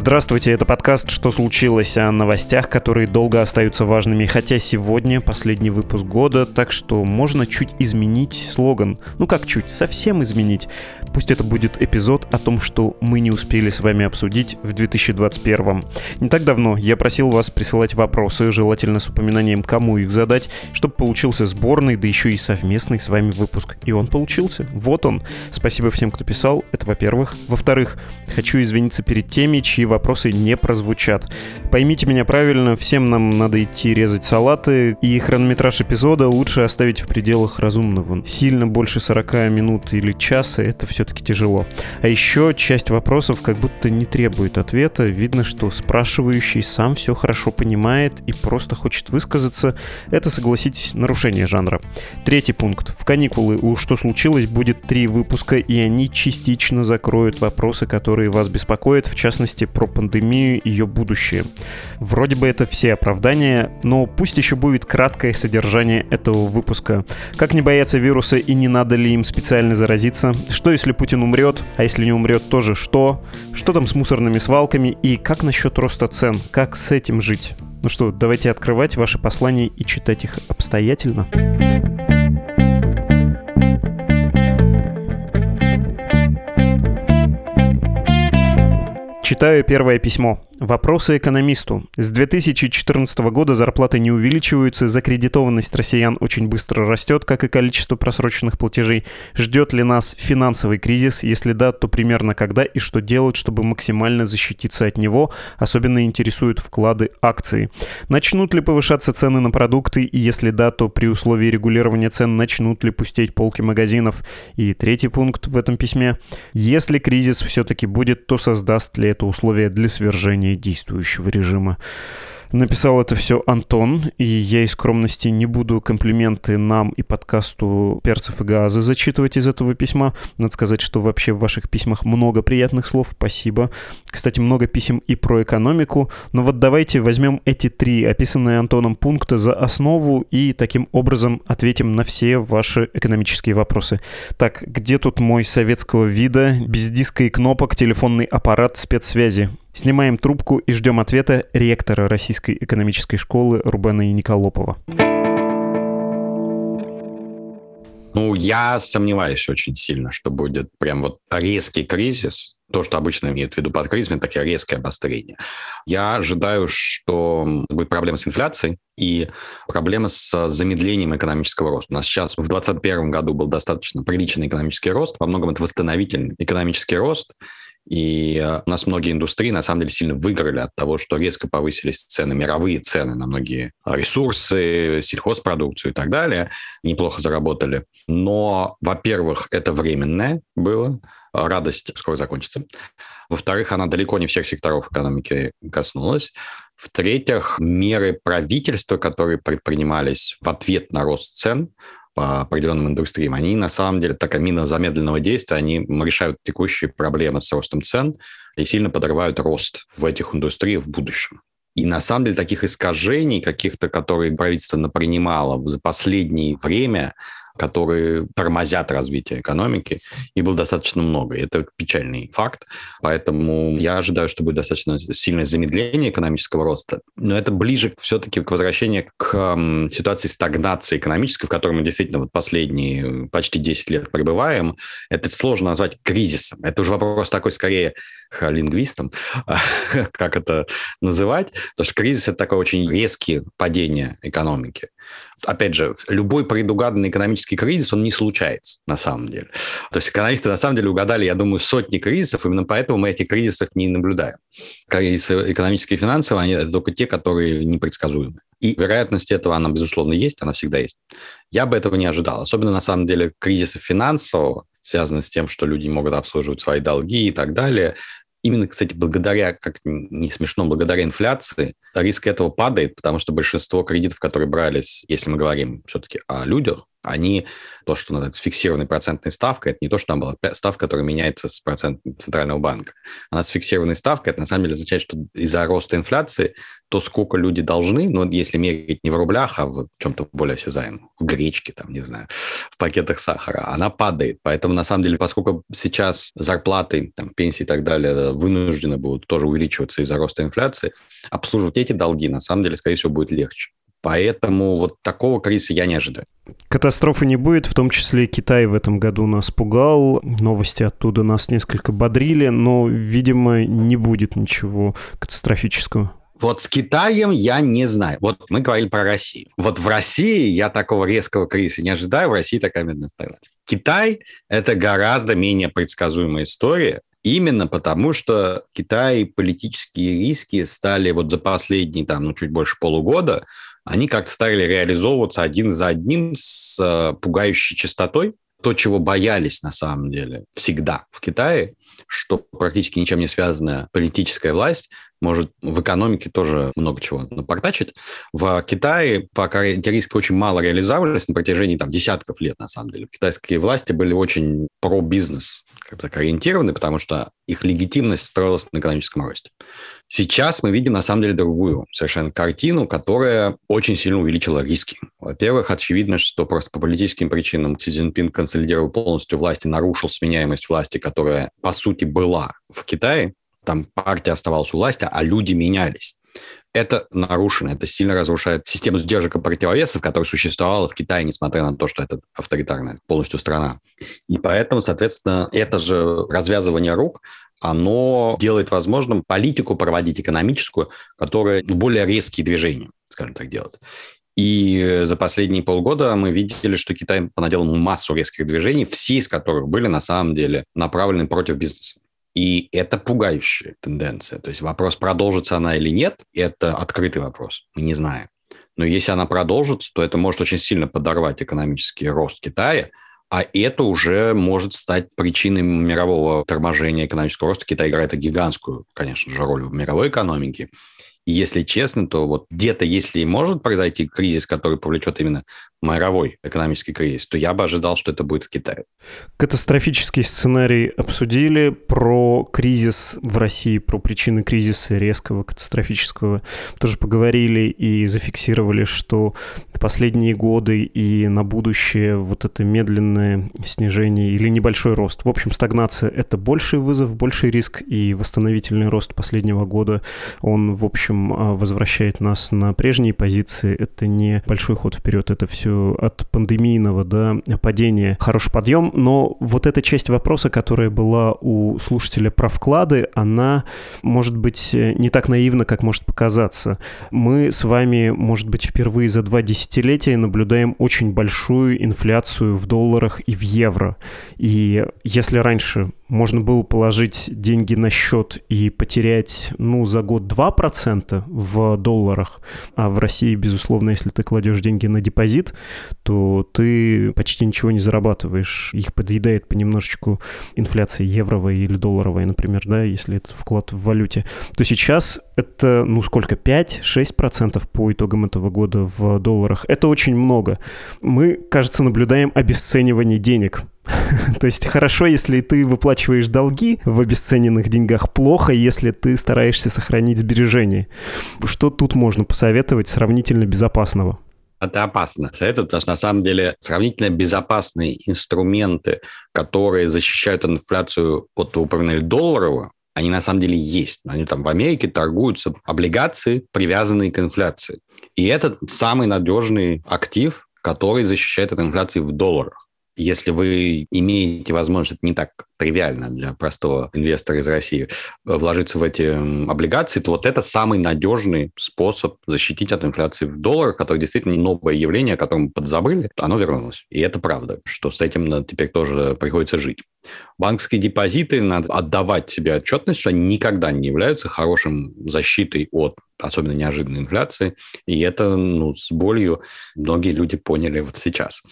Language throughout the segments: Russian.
Здравствуйте, это подкаст «Что случилось?» о новостях, которые долго остаются важными, хотя сегодня последний выпуск года, так что можно чуть изменить слоган. Ну как чуть, совсем изменить. Пусть это будет эпизод о том, что мы не успели с вами обсудить в 2021. Не так давно я просил вас присылать вопросы, желательно с упоминанием, кому их задать, чтобы получился сборный, да еще и совместный с вами выпуск. И он получился. Вот он. Спасибо всем, кто писал. Это во-первых. Во-вторых, хочу извиниться перед теми, чьи вопросы не прозвучат. Поймите меня правильно, всем нам надо идти резать салаты, и хронометраж эпизода лучше оставить в пределах разумного. Сильно больше 40 минут или часа — это все все-таки тяжело. А еще часть вопросов как будто не требует ответа. Видно, что спрашивающий сам все хорошо понимает и просто хочет высказаться. Это, согласитесь, нарушение жанра. Третий пункт. В каникулы у «Что случилось?» будет три выпуска, и они частично закроют вопросы, которые вас беспокоят, в частности, про пандемию и ее будущее. Вроде бы это все оправдания, но пусть еще будет краткое содержание этого выпуска. Как не бояться вируса и не надо ли им специально заразиться? Что если Путин умрет, а если не умрет, тоже что? Что там с мусорными свалками и как насчет роста цен? Как с этим жить? Ну что, давайте открывать ваши послания и читать их обстоятельно. Читаю первое письмо. Вопросы экономисту. С 2014 года зарплаты не увеличиваются, закредитованность россиян очень быстро растет, как и количество просроченных платежей. Ждет ли нас финансовый кризис? Если да, то примерно когда и что делать, чтобы максимально защититься от него? Особенно интересуют вклады акции. Начнут ли повышаться цены на продукты? И если да, то при условии регулирования цен начнут ли пустеть полки магазинов? И третий пункт в этом письме. Если кризис все-таки будет, то создаст ли это условия для свержения действующего режима. Написал это все Антон, и я из скромности не буду комплименты нам и подкасту «Перцев и газы» зачитывать из этого письма. Надо сказать, что вообще в ваших письмах много приятных слов, спасибо. Кстати, много писем и про экономику. Но вот давайте возьмем эти три описанные Антоном пункта за основу и таким образом ответим на все ваши экономические вопросы. Так, где тут мой советского вида, без диска и кнопок, телефонный аппарат спецсвязи? Снимаем трубку и ждем ответа ректора Российской экономической школы Рубена Николопова. Ну, я сомневаюсь очень сильно, что будет прям вот резкий кризис, то, что обычно имеют в виду под кризисом, это такое резкое обострение. Я ожидаю, что будет проблема с инфляцией и проблема с замедлением экономического роста. У нас сейчас в 2021 году был достаточно приличный экономический рост, во многом это восстановительный экономический рост, и у нас многие индустрии, на самом деле, сильно выиграли от того, что резко повысились цены, мировые цены на многие ресурсы, сельхозпродукцию и так далее. Неплохо заработали. Но, во-первых, это временное было. Радость скоро закончится. Во-вторых, она далеко не всех секторов экономики коснулась. В-третьих, меры правительства, которые предпринимались в ответ на рост цен, по определенным индустриям, они на самом деле, такая мина замедленного действия, они решают текущие проблемы с ростом цен и сильно подрывают рост в этих индустриях в будущем. И на самом деле таких искажений каких-то, которые правительство напринимало за последнее время, которые тормозят развитие экономики, и было достаточно много. И это печальный факт. Поэтому я ожидаю, что будет достаточно сильное замедление экономического роста. Но это ближе все-таки к возвращению к ситуации стагнации экономической, в которой мы действительно вот последние почти 10 лет пребываем. Это сложно назвать кризисом. Это уже вопрос такой скорее лингвистам, как это называть, потому что кризис – это такое очень резкие падение экономики. Опять же, любой предугаданный экономический кризис, он не случается на самом деле. То есть экономисты на самом деле угадали, я думаю, сотни кризисов, именно поэтому мы этих кризисов не наблюдаем. Кризисы экономические и финансовые, они это только те, которые непредсказуемы. И вероятность этого, она, безусловно, есть, она всегда есть. Я бы этого не ожидал. Особенно, на самом деле, кризисы финансового, связанные с тем, что люди могут обслуживать свои долги и так далее, именно, кстати, благодаря, как не смешно, благодаря инфляции, риск этого падает, потому что большинство кредитов, которые брались, если мы говорим все-таки о людях, они, то, что называется фиксированной процентной ставкой, это не то, что там была ставка, которая меняется с процентом Центрального банка. Она с фиксированной ставкой, это на самом деле означает, что из-за роста инфляции то, сколько люди должны, но ну, если мерить не в рублях, а в чем-то более осязаемом, в гречке, там, не знаю, в пакетах сахара, она падает. Поэтому, на самом деле, поскольку сейчас зарплаты, там, пенсии и так далее вынуждены будут тоже увеличиваться из-за роста инфляции, обслуживать эти долги, на самом деле, скорее всего, будет легче. Поэтому вот такого кризиса я не ожидаю. Катастрофы не будет, в том числе Китай в этом году нас пугал, новости оттуда нас несколько бодрили, но, видимо, не будет ничего катастрофического. Вот с Китаем я не знаю. Вот мы говорили про Россию. Вот в России я такого резкого кризиса не ожидаю. В России такая медленная стагнация. Китай – это гораздо менее предсказуемая история. Именно потому, что Китай политические риски стали вот за последние, там, ну, чуть больше полугода – они как-то стали реализовываться один за одним с э, пугающей частотой. То, чего боялись на самом деле всегда в Китае, что практически ничем не связанная политическая власть может в экономике тоже много чего напортачить. В Китае пока эти очень мало реализовывались на протяжении там, десятков лет, на самом деле. Китайские власти были очень про-бизнес как так ориентированы, потому что их легитимность строилась на экономическом росте. Сейчас мы видим, на самом деле, другую совершенно картину, которая очень сильно увеличила риски. Во-первых, очевидно, что просто по политическим причинам Си Цзиньпин консолидировал полностью власть и нарушил сменяемость власти, которая, по сути, была в Китае там партия оставалась у власти, а люди менялись. Это нарушено, это сильно разрушает систему сдержек и противовесов, которая существовала в Китае, несмотря на то, что это авторитарная полностью страна. И поэтому, соответственно, это же развязывание рук, оно делает возможным политику проводить экономическую, которая более резкие движения, скажем так, делает. И за последние полгода мы видели, что Китай понаделал массу резких движений, все из которых были на самом деле направлены против бизнеса. И это пугающая тенденция. То есть вопрос, продолжится она или нет, это открытый вопрос. Мы не знаем. Но если она продолжится, то это может очень сильно подорвать экономический рост Китая, а это уже может стать причиной мирового торможения экономического роста. Китай играет гигантскую, конечно же, роль в мировой экономике. И если честно, то вот где-то, если и может произойти кризис, который повлечет именно мировой экономический кризис, то я бы ожидал, что это будет в Китае. Катастрофический сценарий обсудили. Про кризис в России, про причины кризиса резкого, катастрофического тоже поговорили и зафиксировали, что последние годы и на будущее вот это медленное снижение или небольшой рост. В общем, стагнация — это больший вызов, больший риск, и восстановительный рост последнего года, он, в общем, а, возвращает нас на прежние позиции. Это не большой ход вперед, это все полностью от пандемийного да, падения хороший подъем, но вот эта часть вопроса, которая была у слушателя про вклады, она может быть не так наивна, как может показаться. Мы с вами, может быть, впервые за два десятилетия наблюдаем очень большую инфляцию в долларах и в евро. И если раньше можно было положить деньги на счет и потерять, ну, за год 2% в долларах, а в России, безусловно, если ты кладешь деньги на депозит, то ты почти ничего не зарабатываешь. Их подъедает понемножечку инфляция евровая или долларовая, например, да, если это вклад в валюте, то сейчас это, ну, сколько, 5-6% по итогам этого года в долларах. Это очень много. Мы, кажется, наблюдаем обесценивание денег То есть хорошо, если ты выплачиваешь долги в обесцененных деньгах, плохо, если ты стараешься сохранить сбережения. Что тут можно посоветовать сравнительно безопасного? Это опасно. Советую, потому что на самом деле сравнительно безопасные инструменты, которые защищают инфляцию от, вы упомянули, долларового, они на самом деле есть. Они там в Америке торгуются облигации, привязанные к инфляции. И это самый надежный актив, который защищает от инфляции в долларах если вы имеете возможность, это не так тривиально для простого инвестора из России, вложиться в эти облигации, то вот это самый надежный способ защитить от инфляции в долларах, который действительно новое явление, о котором подзабыли, оно вернулось. И это правда, что с этим теперь тоже приходится жить. Банковские депозиты надо отдавать себе отчетность, что они никогда не являются хорошим защитой от особенно неожиданной инфляции. И это ну, с болью многие люди поняли вот сейчас.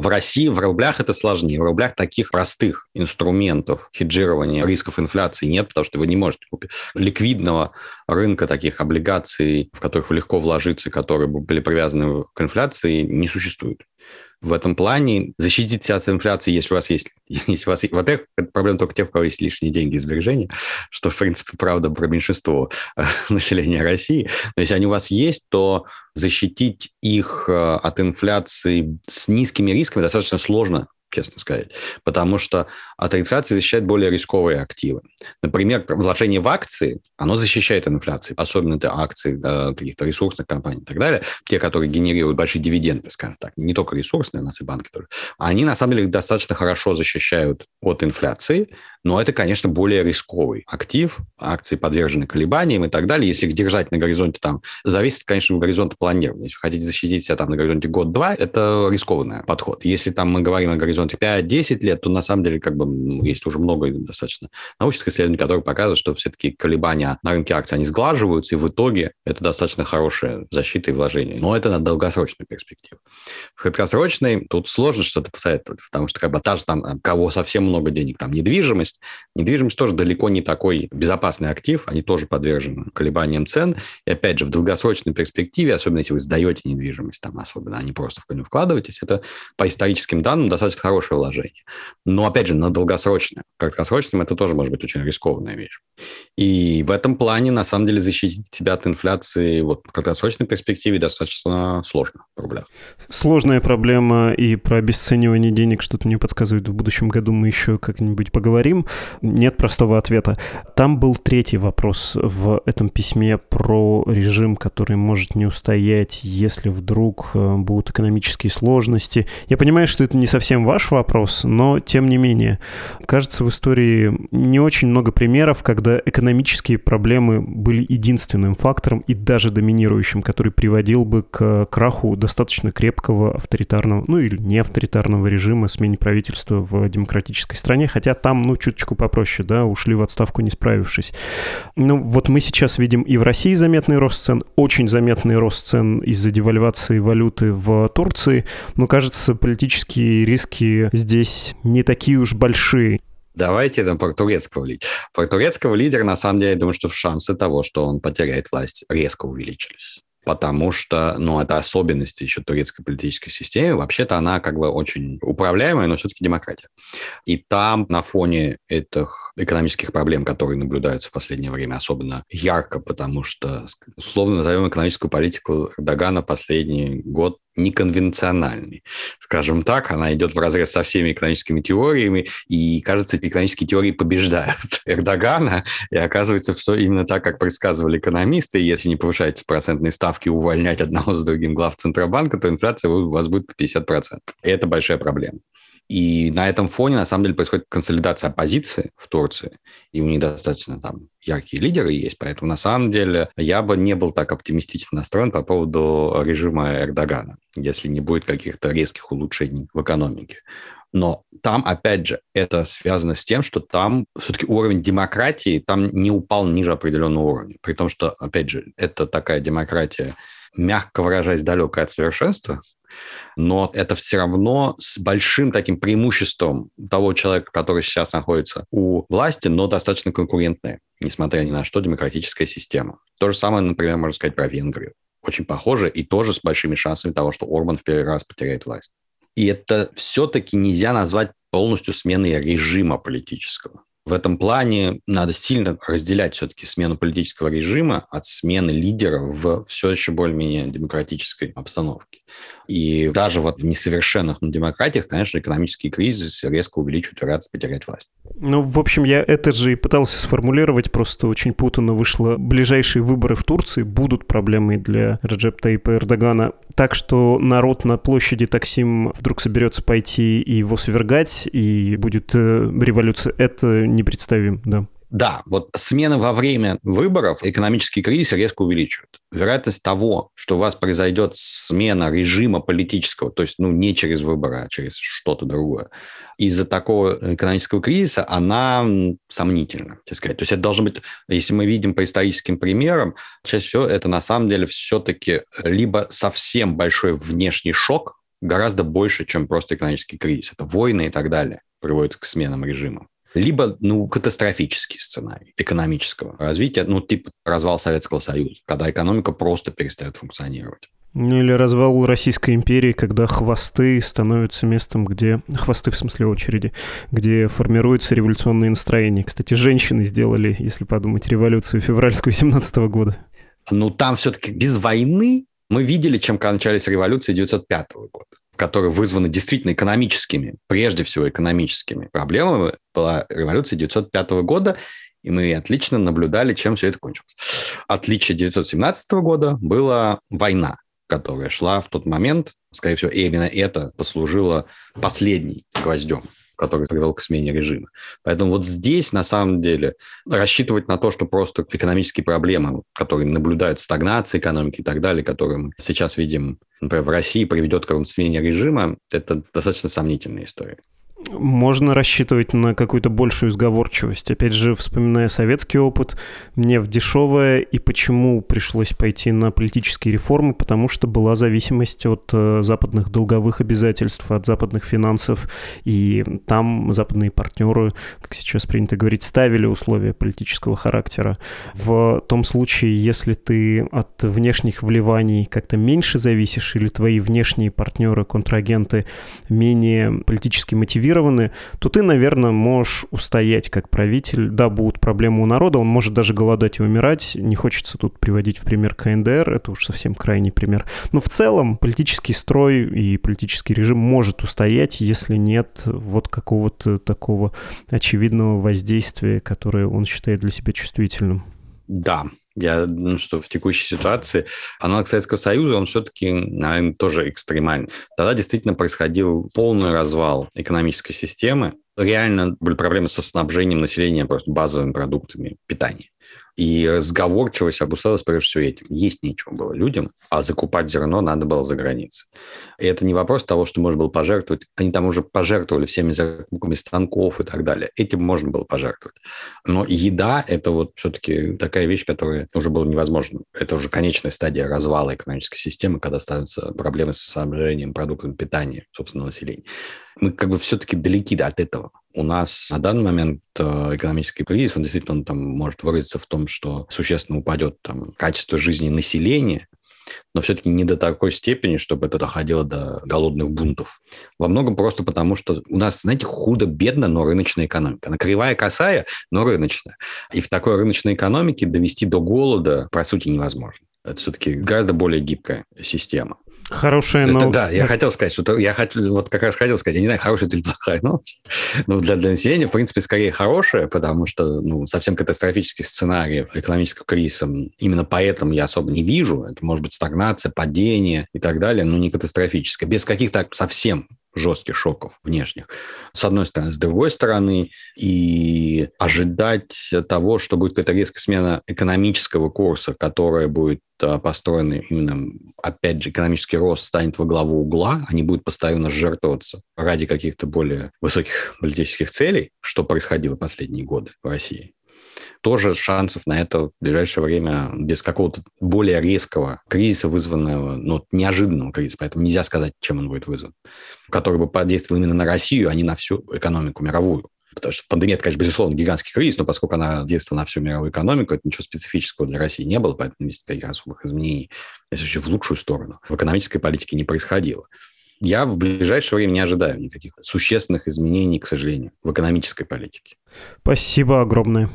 В России в рублях это сложнее. В рублях таких простых инструментов хеджирования рисков инфляции нет, потому что вы не можете купить ликвидного рынка таких облигаций, в которых легко вложиться, которые были привязаны к инфляции, не существует в этом плане защитить себя от инфляции, если у вас есть... Если у вас, во-первых, это проблема только тех, у кого есть лишние деньги и сбережения, что, в принципе, правда про меньшинство э, населения России. Но если они у вас есть, то защитить их э, от инфляции с низкими рисками достаточно сложно честно сказать. Потому что от инфляции защищают более рисковые активы. Например, вложение в акции, оно защищает от инфляции. Особенно это акции э, каких-то ресурсных компаний и так далее. Те, которые генерируют большие дивиденды, скажем так. Не только ресурсные, у нас и банки тоже. Они, на самом деле, достаточно хорошо защищают от инфляции. Но это, конечно, более рисковый актив. Акции подвержены колебаниям и так далее. Если их держать на горизонте там... Зависит, конечно, от горизонта планирования. Если хотите защитить себя там на горизонте год-два, это рискованный подход. Если там мы говорим о горизонте 5-10 лет, то на самом деле как бы ну, есть уже много достаточно научных исследований, которые показывают, что все-таки колебания на рынке акций, они сглаживаются, и в итоге это достаточно хорошая защита и вложение. Но это на долгосрочную перспективу. В краткосрочной тут сложно что-то посоветовать, потому что как бы та же там, кого совсем много денег, там недвижимость, недвижимость. Недвижимость тоже далеко не такой безопасный актив, они тоже подвержены колебаниям цен. И опять же, в долгосрочной перспективе, особенно если вы сдаете недвижимость, там особенно, а не просто в нее вкладываетесь, это по историческим данным достаточно хорошее вложение. Но опять же, на долгосрочное. Краткосрочным это тоже может быть очень рискованная вещь. И в этом плане, на самом деле, защитить себя от инфляции вот, в краткосрочной перспективе достаточно сложно в рублях. Сложная проблема, и про обесценивание денег что-то мне подсказывает. В будущем году мы еще как-нибудь поговорим нет простого ответа. Там был третий вопрос в этом письме про режим, который может не устоять, если вдруг э, будут экономические сложности. Я понимаю, что это не совсем ваш вопрос, но тем не менее. Кажется, в истории не очень много примеров, когда экономические проблемы были единственным фактором и даже доминирующим, который приводил бы к краху достаточно крепкого авторитарного, ну или не авторитарного режима, смене правительства в демократической стране, хотя там, ну, чуточку попроще, да, ушли в отставку, не справившись. Ну, вот мы сейчас видим и в России заметный рост цен, очень заметный рост цен из-за девальвации валюты в Турции, но, кажется, политические риски здесь не такие уж большие. Давайте там про турецкого лидера. Про турецкого лидера, на самом деле, я думаю, что шансы того, что он потеряет власть, резко увеличились потому что, ну, это особенности еще турецкой политической системы. Вообще-то она как бы очень управляемая, но все-таки демократия. И там на фоне этих экономических проблем, которые наблюдаются в последнее время, особенно ярко, потому что, условно назовем экономическую политику Эрдогана последний год неконвенциональный. Скажем так, она идет в разрез со всеми экономическими теориями, и, кажется, экономические теории побеждают Эрдогана, и оказывается все именно так, как предсказывали экономисты. Если не повышать процентные ставки, увольнять одного с другим глав Центробанка, то инфляция у вас будет по 50%. И это большая проблема. И на этом фоне, на самом деле, происходит консолидация оппозиции в Турции, и у них достаточно там яркие лидеры есть, поэтому на самом деле я бы не был так оптимистично настроен по поводу режима Эрдогана, если не будет каких-то резких улучшений в экономике. Но там, опять же, это связано с тем, что там все-таки уровень демократии там не упал ниже определенного уровня. При том, что, опять же, это такая демократия, мягко выражаясь, далекая от совершенства, но это все равно с большим таким преимуществом того человека, который сейчас находится у власти, но достаточно конкурентная, несмотря ни на что, демократическая система. То же самое, например, можно сказать про Венгрию. Очень похоже и тоже с большими шансами того, что Орбан в первый раз потеряет власть. И это все-таки нельзя назвать полностью сменой режима политического. В этом плане надо сильно разделять все-таки смену политического режима от смены лидера в все еще более-менее демократической обстановке. И даже вот в несовершенных демократиях, конечно, экономический кризис резко увеличивает вероятность потерять власть. Ну, в общем, я это же и пытался сформулировать, просто очень путанно вышло. Ближайшие выборы в Турции будут проблемой для Раджеп Таипа Эрдогана. Так что народ на площади Таксим вдруг соберется пойти и его свергать, и будет э, революция. Это непредставим, да. Да, вот смена во время выборов экономический кризис резко увеличивает. Вероятность того, что у вас произойдет смена режима политического, то есть ну, не через выборы, а через что-то другое, из-за такого экономического кризиса, она сомнительна, так сказать. То есть это должно быть, если мы видим по историческим примерам, чаще всего это на самом деле все-таки либо совсем большой внешний шок, гораздо больше, чем просто экономический кризис. Это войны и так далее приводят к сменам режима. Либо, ну, катастрофический сценарий экономического развития, ну, типа развал Советского Союза, когда экономика просто перестает функционировать. Ну или развал Российской империи, когда хвосты становятся местом, где... Хвосты в смысле очереди, где формируются революционные настроения. Кстати, женщины сделали, если подумать, революцию февральскую 17 года. Ну там все-таки без войны мы видели, чем кончались революции 1905 года которые вызваны действительно экономическими, прежде всего экономическими проблемами, была революция 1905 года, и мы отлично наблюдали, чем все это кончилось. Отличие 1917 года была война, которая шла в тот момент. Скорее всего, именно это послужило последней гвоздем который привел к смене режима. Поэтому вот здесь, на самом деле, рассчитывать на то, что просто экономические проблемы, которые наблюдают стагнация экономики и так далее, которые мы сейчас видим, например, в России, приведет к смене режима, это достаточно сомнительная история можно рассчитывать на какую-то большую сговорчивость. Опять же, вспоминая советский опыт, мне в дешевое и почему пришлось пойти на политические реформы, потому что была зависимость от э, западных долговых обязательств, от западных финансов, и там западные партнеры, как сейчас принято говорить, ставили условия политического характера. В том случае, если ты от внешних вливаний как-то меньше зависишь, или твои внешние партнеры, контрагенты менее политически мотивированы, мотивированы, то ты, наверное, можешь устоять как правитель. Да, будут проблемы у народа, он может даже голодать и умирать. Не хочется тут приводить в пример КНДР, это уж совсем крайний пример. Но в целом политический строй и политический режим может устоять, если нет вот какого-то такого очевидного воздействия, которое он считает для себя чувствительным. Да, я думаю, что в текущей ситуации аналог Советского Союза, он все-таки, наверное, тоже экстремальный. Тогда действительно происходил полный развал экономической системы. Реально были проблемы со снабжением населения просто базовыми продуктами питания. И разговорчивость обусловилась прежде всего этим. Есть нечего было людям, а закупать зерно надо было за границей. И это не вопрос того, что можно было пожертвовать. Они там уже пожертвовали всеми закупками станков и так далее. Этим можно было пожертвовать. Но еда – это вот все-таки такая вещь, которая уже было невозможно. Это уже конечная стадия развала экономической системы, когда становятся проблемы с снабжением продуктами питания собственного населения. Мы как бы все-таки далеки от этого у нас на данный момент э, экономический кризис, он действительно там может выразиться в том, что существенно упадет там, качество жизни населения, но все-таки не до такой степени, чтобы это доходило до голодных бунтов. Во многом просто потому, что у нас, знаете, худо-бедно, но рыночная экономика. Она кривая, косая, но рыночная. И в такой рыночной экономике довести до голода, по сути, невозможно. Это все-таки гораздо более гибкая система. Хорошая новость. Это, да, я хотел сказать, что я хочу, вот как раз хотел сказать, я не знаю, хорошая или плохая новость, но для, для населения, в принципе, скорее хорошая, потому что ну, совсем катастрофических сценариев экономического кризиса именно поэтому я особо не вижу. Это может быть стагнация, падение и так далее, но не катастрофическое. Без каких-то совсем жестких шоков внешних. С одной стороны. С другой стороны, и ожидать того, что будет какая-то резкая смена экономического курса, которая будет а, построена именно, опять же, экономический рост станет во главу угла, они будут постоянно жертвоваться ради каких-то более высоких политических целей, что происходило последние годы в России тоже шансов на это в ближайшее время без какого-то более резкого кризиса, вызванного, ну, неожиданного кризиса, поэтому нельзя сказать, чем он будет вызван, который бы подействовал именно на Россию, а не на всю экономику мировую. Потому что пандемия, это, конечно, безусловно, гигантский кризис, но поскольку она действовала на всю мировую экономику, это ничего специфического для России не было, поэтому здесь никаких особых изменений, если в лучшую сторону, в экономической политике не происходило. Я в ближайшее время не ожидаю никаких существенных изменений, к сожалению, в экономической политике. Спасибо огромное.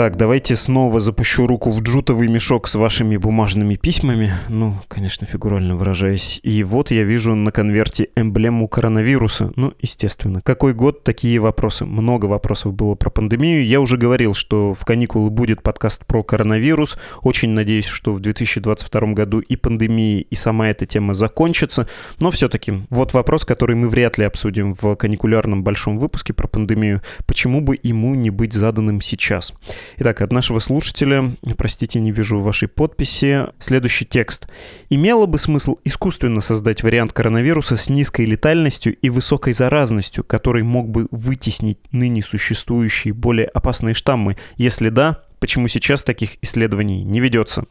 Так, давайте снова запущу руку в джутовый мешок с вашими бумажными письмами. Ну, конечно, фигурально выражаясь. И вот я вижу на конверте эмблему коронавируса. Ну, естественно. Какой год, такие вопросы. Много вопросов было про пандемию. Я уже говорил, что в каникулы будет подкаст про коронавирус. Очень надеюсь, что в 2022 году и пандемия, и сама эта тема закончится. Но все-таки вот вопрос, который мы вряд ли обсудим в каникулярном большом выпуске про пандемию. Почему бы ему не быть заданным сейчас? Итак, от нашего слушателя, простите, не вижу вашей подписи, следующий текст. Имело бы смысл искусственно создать вариант коронавируса с низкой летальностью и высокой заразностью, который мог бы вытеснить ныне существующие более опасные штаммы? Если да, почему сейчас таких исследований не ведется?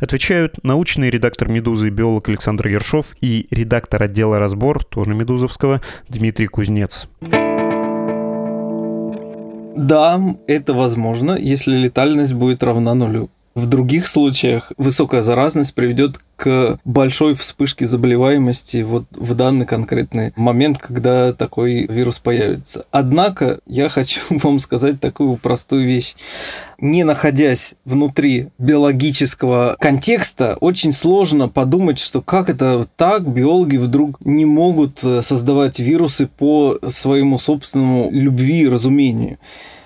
Отвечают научный редактор «Медузы» биолог Александр Ершов и редактор отдела «Разбор», тоже «Медузовского», Дмитрий Кузнец. Да, это возможно, если летальность будет равна нулю. В других случаях высокая заразность приведет к большой вспышке заболеваемости вот в данный конкретный момент, когда такой вирус появится. Однако я хочу вам сказать такую простую вещь. Не находясь внутри биологического контекста, очень сложно подумать, что как это так биологи вдруг не могут э, создавать вирусы по своему собственному любви и разумению.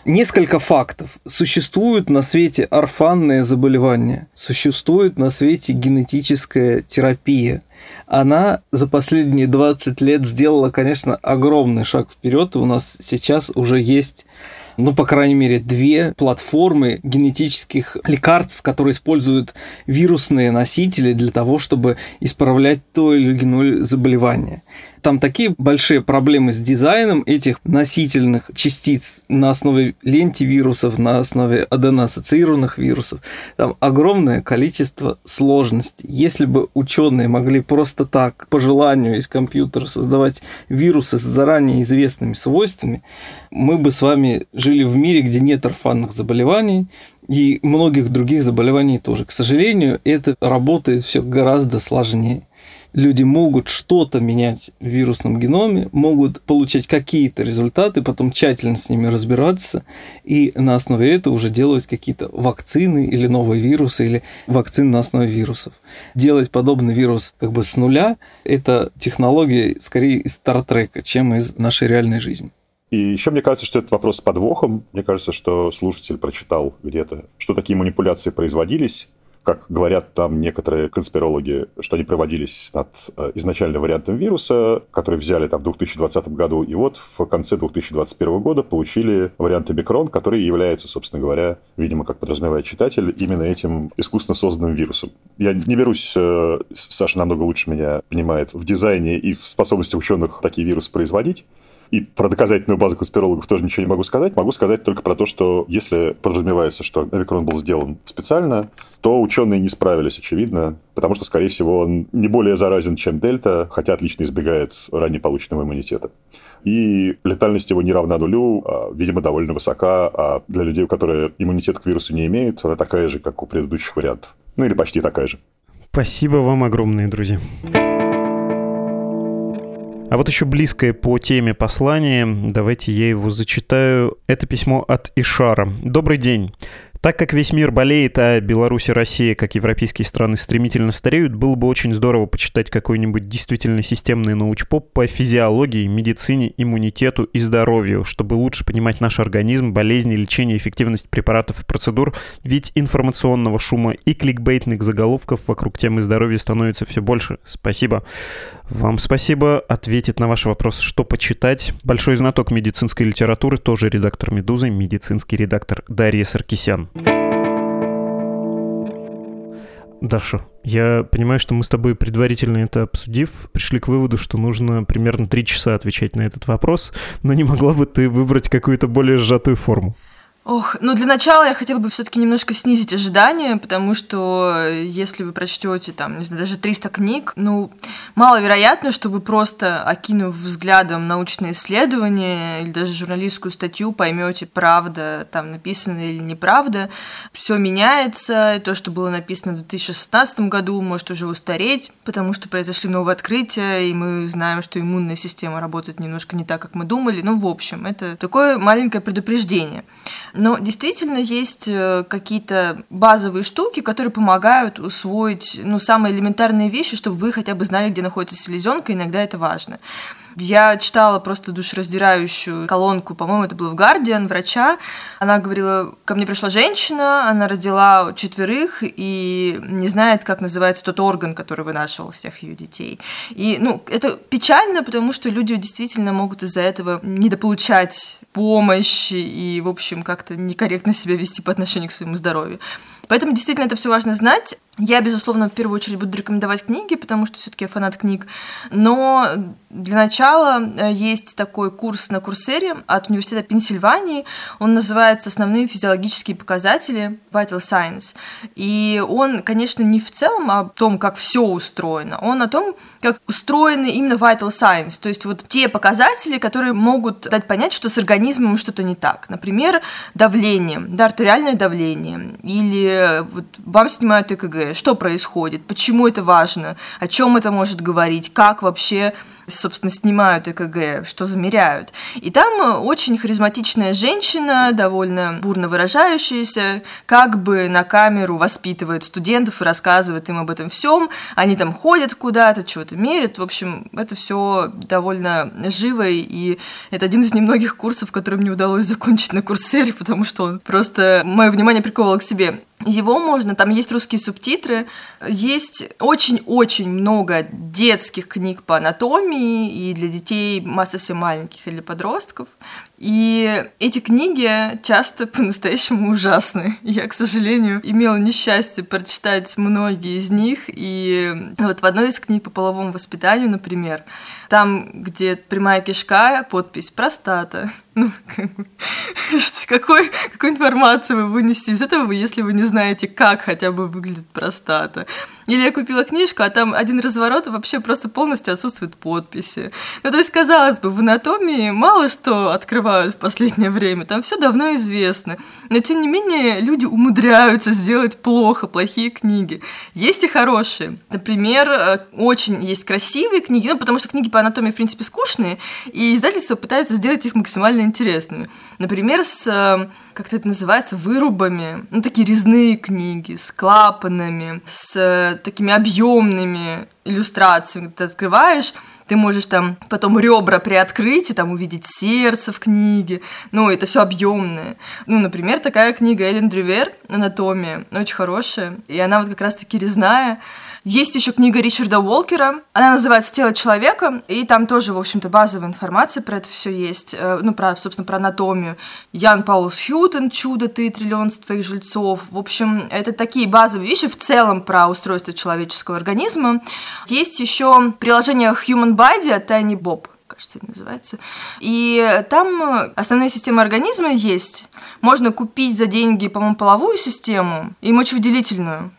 Несколько фактов. Существуют на свете орфанные заболевания, существует на свете генетическая терапия. Она за последние 20 лет сделала, конечно, огромный шаг вперед. У нас сейчас уже есть ну, по крайней мере, две платформы генетических лекарств, которые используют вирусные носители для того, чтобы исправлять то или иное заболевание там такие большие проблемы с дизайном этих носительных частиц на основе лентивирусов, на основе аденоассоциированных вирусов. Там огромное количество сложностей. Если бы ученые могли просто так, по желанию из компьютера, создавать вирусы с заранее известными свойствами, мы бы с вами жили в мире, где нет орфанных заболеваний, и многих других заболеваний тоже. К сожалению, это работает все гораздо сложнее люди могут что-то менять в вирусном геноме, могут получать какие-то результаты, потом тщательно с ними разбираться, и на основе этого уже делать какие-то вакцины или новые вирусы, или вакцины на основе вирусов. Делать подобный вирус как бы с нуля – это технология скорее из Стартрека, чем из нашей реальной жизни. И еще мне кажется, что это вопрос с подвохом. Мне кажется, что слушатель прочитал где-то, что такие манипуляции производились, как говорят там некоторые конспирологи, что они проводились над э, изначальным вариантом вируса, который взяли там в 2020 году, и вот в конце 2021 года получили вариант омикрон, который является, собственно говоря, видимо, как подразумевает читатель, именно этим искусственно созданным вирусом. Я не берусь, э, Саша намного лучше меня понимает в дизайне и в способности ученых такие вирусы производить, и про доказательную базу конспирологов тоже ничего не могу сказать. Могу сказать только про то, что если подразумевается, что омикрон был сделан специально, то ученые не справились, очевидно, потому что, скорее всего, он не более заразен, чем дельта, хотя отлично избегает ранее полученного иммунитета. И летальность его не равна нулю, а, видимо, довольно высока, а для людей, которые иммунитет к вирусу не имеют, она такая же, как у предыдущих вариантов. Ну или почти такая же. Спасибо вам огромное, друзья. А вот еще близкое по теме послание, давайте я его зачитаю. Это письмо от Ишара. Добрый день. Так как весь мир болеет, а Беларусь и Россия, как европейские страны, стремительно стареют, было бы очень здорово почитать какой-нибудь действительно системный научпоп по физиологии, медицине, иммунитету и здоровью, чтобы лучше понимать наш организм, болезни, лечение, эффективность препаратов и процедур, ведь информационного шума и кликбейтных заголовков вокруг темы здоровья становится все больше. Спасибо. Вам спасибо. Ответит на ваш вопрос, что почитать. Большой знаток медицинской литературы, тоже редактор «Медузы», медицинский редактор Дарья Саркисян. Даша, я понимаю, что мы с тобой предварительно это обсудив, пришли к выводу, что нужно примерно три часа отвечать на этот вопрос, но не могла бы ты выбрать какую-то более сжатую форму? Ох, ну для начала я хотела бы все-таки немножко снизить ожидания, потому что если вы прочтете там, не знаю, даже 300 книг, ну, маловероятно, что вы просто, окинув взглядом научные исследования или даже журналистскую статью, поймете, правда там написано или неправда. Все меняется, и то, что было написано в 2016 году, может уже устареть, потому что произошли новые открытия, и мы знаем, что иммунная система работает немножко не так, как мы думали. Ну, в общем, это такое маленькое предупреждение. Но действительно есть э, какие-то базовые штуки, которые помогают усвоить ну, самые элементарные вещи, чтобы вы хотя бы знали, где находится селезенка, иногда это важно. Я читала просто душераздирающую колонку, по-моему, это было в Guardian, врача. Она говорила, ко мне пришла женщина, она родила четверых и не знает, как называется тот орган, который вынашивал всех ее детей. И, ну, это печально, потому что люди действительно могут из-за этого недополучать помощь и, в общем, как-то некорректно себя вести по отношению к своему здоровью. Поэтому действительно это все важно знать. Я, безусловно, в первую очередь буду рекомендовать книги, потому что все-таки я фанат книг. Но для начала э, есть такой курс на Курсере от Университета Пенсильвании. Он называется «Основные физиологические показатели Vital Science». И он, конечно, не в целом о том, как все устроено, он о том, как устроены именно Vital Science, то есть вот те показатели, которые могут дать понять, что с организмом что-то не так. Например, давление, да, артериальное давление, или вот вам снимают ЭКГ, что происходит, почему это важно, о чем это может говорить, как вообще собственно, снимают ЭКГ, что замеряют. И там очень харизматичная женщина, довольно бурно выражающаяся, как бы на камеру воспитывает студентов и рассказывает им об этом всем. Они там ходят куда-то, чего-то мерят. В общем, это все довольно живо, и это один из немногих курсов, который мне удалось закончить на курсере, потому что он просто мое внимание приковывал к себе. Его можно, там есть русские субтитры, есть очень-очень много детских книг по анатомии и для детей совсем маленьких, и для подростков. И эти книги часто по-настоящему ужасны. Я, к сожалению, имела несчастье прочитать многие из них. И вот в одной из книг по половому воспитанию, например, там, где прямая кишка, подпись «простата». Ну, как какой, какую информацию вы вынесете из этого, если вы не знаете, как хотя бы выглядит простата? Или я купила книжку, а там один разворот, вообще просто полностью отсутствуют подписи. Ну, то есть, казалось бы, в анатомии мало что открывают в последнее время, там все давно известно. Но, тем не менее, люди умудряются сделать плохо, плохие книги. Есть и хорошие. Например, э, очень есть красивые книги, ну, потому что книги по анатомии, в принципе, скучные, и издательства пытаются сделать их максимально интересными. Например, с, э, как это называется, вырубами, ну, такие резные книги, с клапанами, с э, такими объемными иллюстрациями. Ты открываешь, ты можешь там потом ребра приоткрыть и там увидеть сердце в книге. Ну, это все объемное. Ну, например, такая книга Эллен Дрювер «Анатомия», очень хорошая. И она вот как раз-таки резная. Есть еще книга Ричарда Уолкера, она называется «Тело человека», и там тоже, в общем-то, базовая информация про это все есть, э, ну, про, собственно, про анатомию. Ян Паулс Хьютон «Чудо, ты, триллион твоих жильцов». В общем, это такие базовые вещи в целом про устройство человеческого организма. Есть еще приложение Human Body от Tiny Bob, кажется, это называется. И там основные системы организма есть. Можно купить за деньги, по-моему, половую систему и мочевыделительную.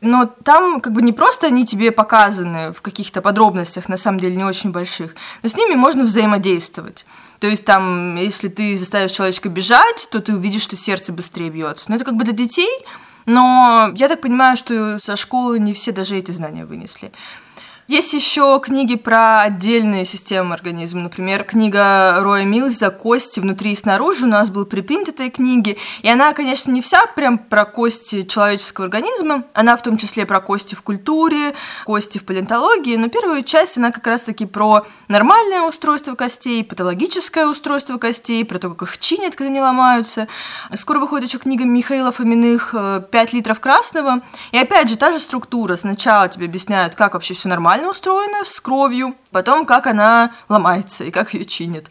Но там как бы не просто они тебе показаны в каких-то подробностях, на самом деле не очень больших, но с ними можно взаимодействовать. То есть там, если ты заставишь человечка бежать, то ты увидишь, что сердце быстрее бьется. Но это как бы для детей, но я так понимаю, что со школы не все даже эти знания вынесли. Есть еще книги про отдельные системы организма. Например, книга Роя Милс «За кости внутри и снаружи». У нас был припринт этой книги. И она, конечно, не вся прям про кости человеческого организма. Она в том числе про кости в культуре, кости в палеонтологии. Но первую часть она как раз-таки про нормальное устройство костей, патологическое устройство костей, про то, как их чинят, когда они ломаются. Скоро выходит еще книга Михаила Фоминых «5 литров красного». И опять же, та же структура. Сначала тебе объясняют, как вообще все нормально, нормально устроена, с кровью, потом как она ломается и как ее чинят.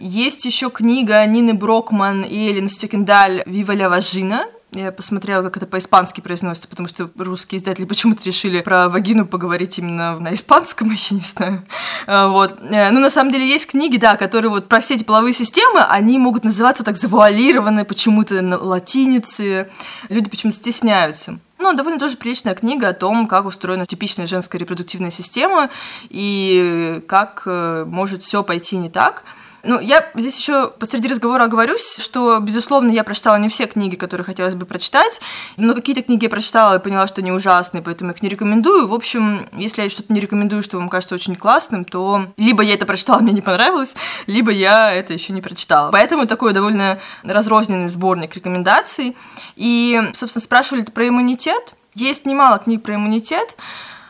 Есть еще книга Нины Брокман и Эллен Стюкендаль «Вива ля вагина», я посмотрела, как это по-испански произносится, потому что русские издатели почему-то решили про вагину поговорить именно на испанском, я не знаю. А, вот. Э, ну, на самом деле, есть книги, да, которые вот про все эти половые системы, они могут называться так завуалированные почему-то на латинице. Люди почему-то стесняются. Ну, довольно тоже приличная книга о том, как устроена типичная женская репродуктивная система и как э, может все пойти не так. Ну, я здесь еще посреди разговора оговорюсь, что, безусловно, я прочитала не все книги, которые хотелось бы прочитать, но какие-то книги я прочитала и поняла, что они ужасные, поэтому их не рекомендую. В общем, если я что-то не рекомендую, что вам кажется очень классным, то либо я это прочитала, мне не понравилось, либо я это еще не прочитала. Поэтому такой довольно разрозненный сборник рекомендаций. И, собственно, спрашивали про иммунитет. Есть немало книг про иммунитет.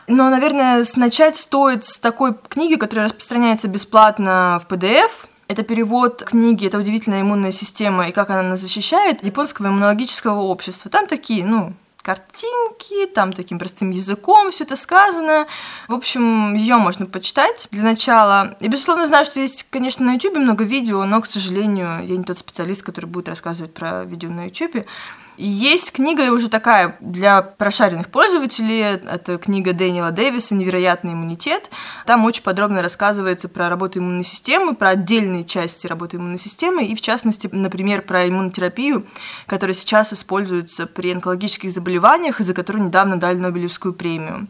Но, наверное, начать стоит с такой книги, которая распространяется бесплатно в PDF. Это перевод книги «Это удивительная иммунная система и как она нас защищает» японского иммунологического общества. Там такие, ну, картинки, там таким простым языком все это сказано. В общем, ее можно почитать для начала. Я, безусловно, знаю, что есть, конечно, на YouTube много видео, но, к сожалению, я не тот специалист, который будет рассказывать про видео на YouTube. Есть книга уже такая для прошаренных пользователей. Это книга Дэниела Дэвиса «Невероятный иммунитет». Там очень подробно рассказывается про работу иммунной системы, про отдельные части работы иммунной системы, и в частности, например, про иммунотерапию, которая сейчас используется при онкологических заболеваниях, и за которую недавно дали Нобелевскую премию.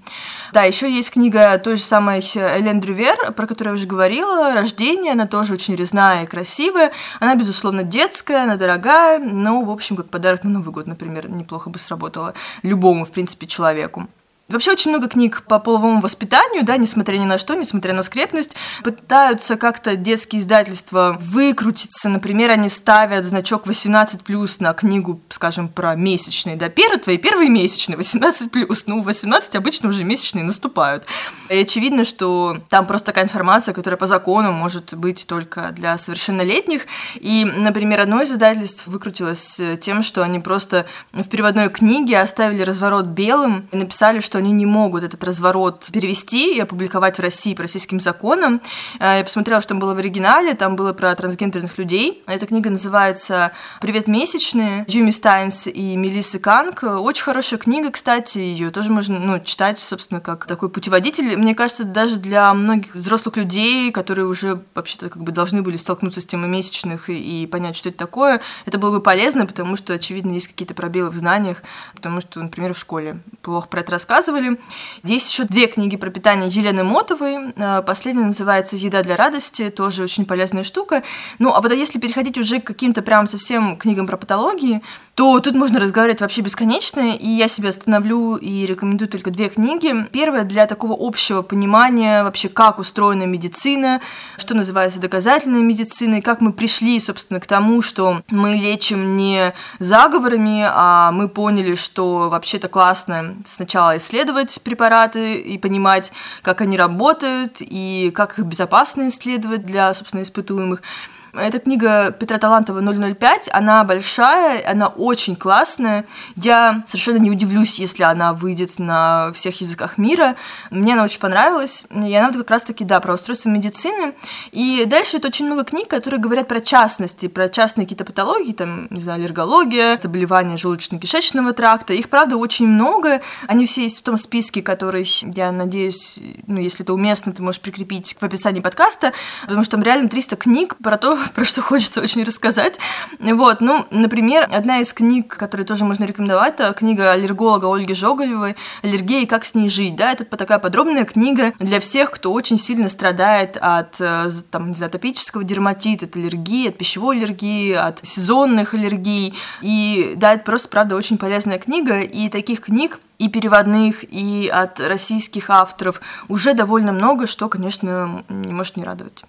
Да, еще есть книга той же самой Элен Дрювер, про которую я уже говорила, «Рождение». Она тоже очень резная и красивая. Она, безусловно, детская, она дорогая, но, в общем, как подарок на Новый год, например, неплохо бы сработала любому, в принципе, человеку. Вообще очень много книг по половому воспитанию, да, несмотря ни на что, несмотря на скрепность, пытаются как-то детские издательства выкрутиться. Например, они ставят значок 18+, на книгу, скажем, про месячные, да, первые твои первые месячные, 18+, ну, 18 обычно уже месячные наступают. И очевидно, что там просто такая информация, которая по закону может быть только для совершеннолетних. И, например, одно из издательств выкрутилось тем, что они просто в переводной книге оставили разворот белым и написали, что они не могут этот разворот перевести и опубликовать в России по российским законам. Э, я посмотрела, что там было в оригинале, там было про трансгендерных людей. Эта книга называется «Привет, месячные» Юми Стайнс и Мелиссы Канг. Очень хорошая книга, кстати, ее тоже можно ну, читать, собственно, как такой путеводитель. Мне кажется, даже для многих взрослых людей, которые уже вообще-то как бы должны были столкнуться с темой месячных и, и понять, что это такое, это было бы полезно, потому что, очевидно, есть какие-то пробелы в знаниях, потому что, например, в школе плохо про это рассказывают, рассказывали. Есть еще две книги про питание Елены Мотовой. Э, последняя называется «Еда для радости», тоже очень полезная штука. Ну, а вот если переходить уже к каким-то прям совсем книгам про патологии, то тут можно разговаривать вообще бесконечно, и я себе остановлю и рекомендую только две книги. Первая для такого общего понимания вообще, как устроена медицина, что называется доказательной медициной, как мы пришли, собственно, к тому, что мы лечим не заговорами, а мы поняли, что вообще-то классно сначала исследовать препараты и понимать, как они работают, и как их безопасно исследовать для, собственно, испытуемых. Эта книга Петра Талантова 005, она большая, она очень классная. Я совершенно не удивлюсь, если она выйдет на всех языках мира. Мне она очень понравилась. И она вот как раз-таки, да, про устройство медицины. И дальше это очень много книг, которые говорят про частности, про частные какие-то патологии, там, не знаю, аллергология, заболевания желудочно-кишечного тракта. Их, правда, очень много. Они все есть в том списке, который, я надеюсь, ну, если это уместно, ты можешь прикрепить в описании подкаста, потому что там реально 300 книг про то, про что хочется очень рассказать. Вот, ну, например, одна из книг, которые тоже можно рекомендовать, это книга аллерголога Ольги Жоголевой «Аллергия и как с ней жить». Да, это такая подробная книга для всех, кто очень сильно страдает от, э, там, не знаю, атопического дерматита, от аллергии, от пищевой аллергии, от сезонных аллергий. И да, это просто, правда, очень полезная книга, и таких книг и переводных, и от российских авторов уже довольно много, что, конечно, не может не радовать.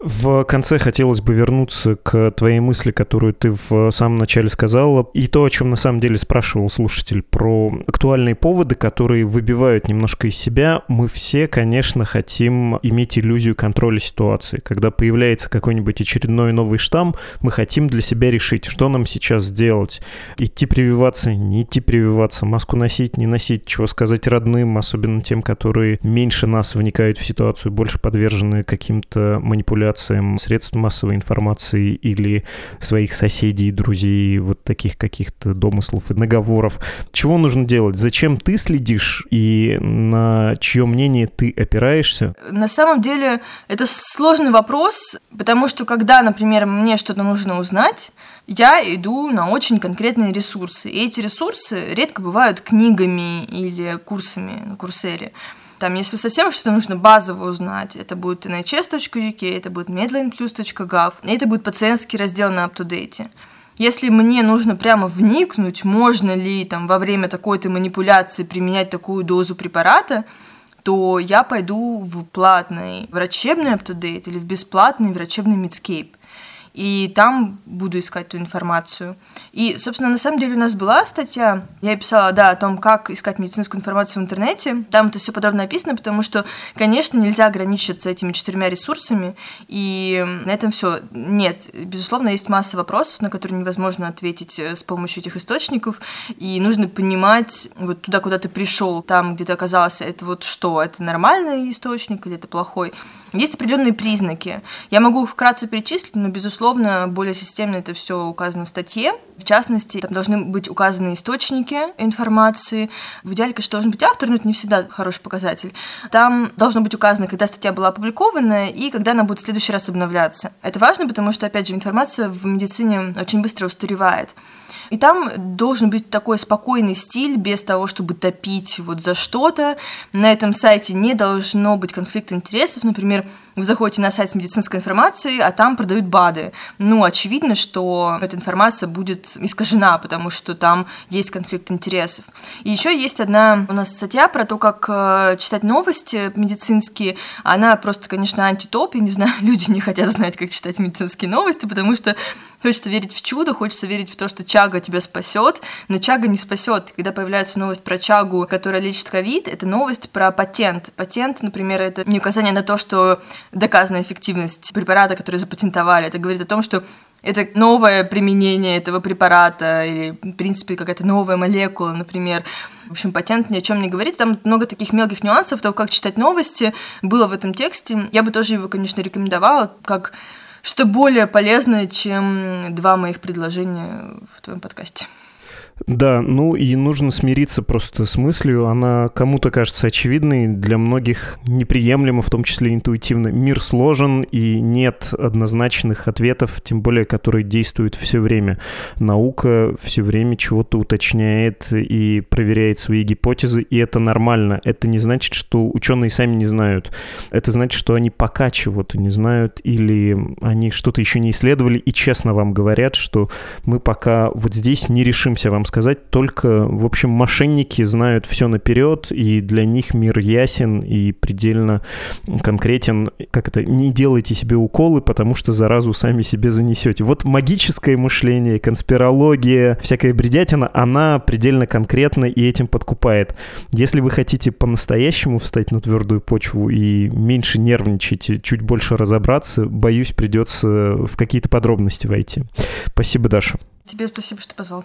В конце хотелось бы вернуться к твоей мысли, которую ты в самом начале сказала, и то, о чем на самом деле спрашивал слушатель, про актуальные поводы, которые выбивают немножко из себя. Мы все, конечно, хотим иметь иллюзию контроля ситуации. Когда появляется какой-нибудь очередной новый штамм, мы хотим для себя решить, что нам сейчас сделать. Идти прививаться, не идти прививаться, маску носить, не носить, чего сказать родным, особенно тем, которые меньше нас вникают в ситуацию, больше подвержены каким-то манипуляциям средств массовой информации или своих соседей, друзей, вот таких каких-то домыслов и наговоров. Чего нужно делать? Зачем ты следишь и на чье мнение ты опираешься? На самом деле это сложный вопрос, потому что когда, например, мне что-то нужно узнать, я иду на очень конкретные ресурсы. И эти ресурсы редко бывают книгами или курсами на курсере. Там, если совсем что-то нужно базово узнать, это будет nhs.uk, это будет medlineplus.gov, и это будет пациентский раздел на UpToDate. Если мне нужно прямо вникнуть, можно ли там во время такой-то манипуляции применять такую дозу препарата, то я пойду в платный врачебный UpToDate или в бесплатный врачебный Medscape и там буду искать эту информацию. И, собственно, на самом деле у нас была статья, я писала, да, о том, как искать медицинскую информацию в интернете. Там это все подробно описано, потому что, конечно, нельзя ограничиться этими четырьмя ресурсами, и на этом все. Нет, безусловно, есть масса вопросов, на которые невозможно ответить э, с помощью этих источников, и нужно понимать, вот туда, куда ты пришел, там, где ты оказался, это вот что, это нормальный источник или это плохой. Есть определенные признаки. Я могу вкратце перечислить, но, безусловно, безусловно, более системно это все указано в статье. В частности, там должны быть указаны источники информации. В идеале, конечно, должен быть автор, но это не всегда хороший показатель. Там должно быть указано, когда статья была опубликована и когда она будет в следующий раз обновляться. Это важно, потому что, опять же, информация в медицине очень быстро устаревает. И там должен быть такой спокойный стиль, без того, чтобы топить вот за что-то. На этом сайте не должно быть конфликта интересов. Например, вы заходите на сайт с медицинской информацией, а там продают БАДы. Ну, очевидно, что эта информация будет искажена, потому что там есть конфликт интересов. И еще есть одна у нас статья про то, как э, читать новости медицинские. Она просто, конечно, антитоп, я не знаю, люди не хотят знать, как читать медицинские новости, потому что Хочется верить в чудо, хочется верить в то, что чага тебя спасет, но чага не спасет. Когда появляется новость про чагу, которая лечит ковид, это новость про патент. Патент, например, это не указание на то, что доказана эффективность препарата, который запатентовали. Это говорит о том, что это новое применение этого препарата или, в принципе, какая-то новая молекула, например. В общем, патент ни о чем не говорит. Там много таких мелких нюансов, того, как читать новости, было в этом тексте. Я бы тоже его, конечно, рекомендовала, как что более полезное, чем два моих предложения в твоем подкасте. Да, ну и нужно смириться просто с мыслью. Она кому-то кажется очевидной, для многих неприемлема, в том числе интуитивно. Мир сложен, и нет однозначных ответов, тем более, которые действуют все время. Наука все время чего-то уточняет и проверяет свои гипотезы, и это нормально. Это не значит, что ученые сами не знают. Это значит, что они пока чего-то не знают, или они что-то еще не исследовали, и честно вам говорят, что мы пока вот здесь не решимся вам сказать, только, в общем, мошенники знают все наперед, и для них мир ясен и предельно конкретен. Как это? Не делайте себе уколы, потому что заразу сами себе занесете. Вот магическое мышление, конспирология, всякая бредятина, она предельно конкретна и этим подкупает. Если вы хотите по-настоящему встать на твердую почву и меньше нервничать, чуть больше разобраться, боюсь, придется в какие-то подробности войти. Спасибо, Даша. Тебе спасибо, что позвал.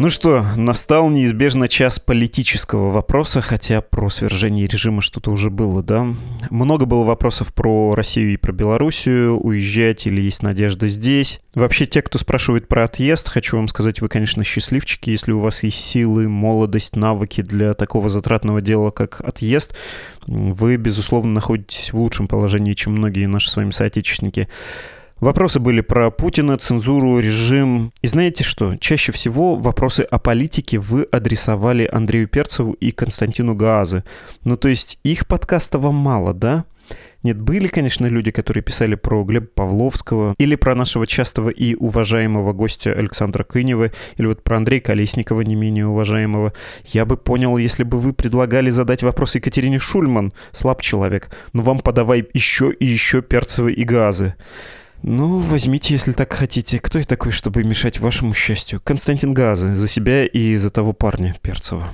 Ну что, настал неизбежно час политического вопроса, хотя про свержение режима что-то уже было, да? Много было вопросов про Россию и про Белоруссию, уезжать или есть надежда здесь. Вообще, те, кто спрашивает про отъезд, хочу вам сказать, вы, конечно, счастливчики, если у вас есть силы, молодость, навыки для такого затратного дела, как отъезд, вы, безусловно, находитесь в лучшем положении, чем многие наши с вами соотечественники. Вопросы были про Путина, цензуру, режим. И знаете что? Чаще всего вопросы о политике вы адресовали Андрею Перцеву и Константину Гаазы. Ну, то есть их подкаста вам мало, да? Нет, были, конечно, люди, которые писали про Глеба Павловского, или про нашего частого и уважаемого гостя Александра Кынева, или вот про Андрея Колесникова, не менее уважаемого. Я бы понял, если бы вы предлагали задать вопрос Екатерине Шульман, слаб человек, но вам подавай еще и еще перцевые и газы. Ну, возьмите, если так хотите. Кто я такой, чтобы мешать вашему счастью? Константин Газы. За себя и за того парня Перцева.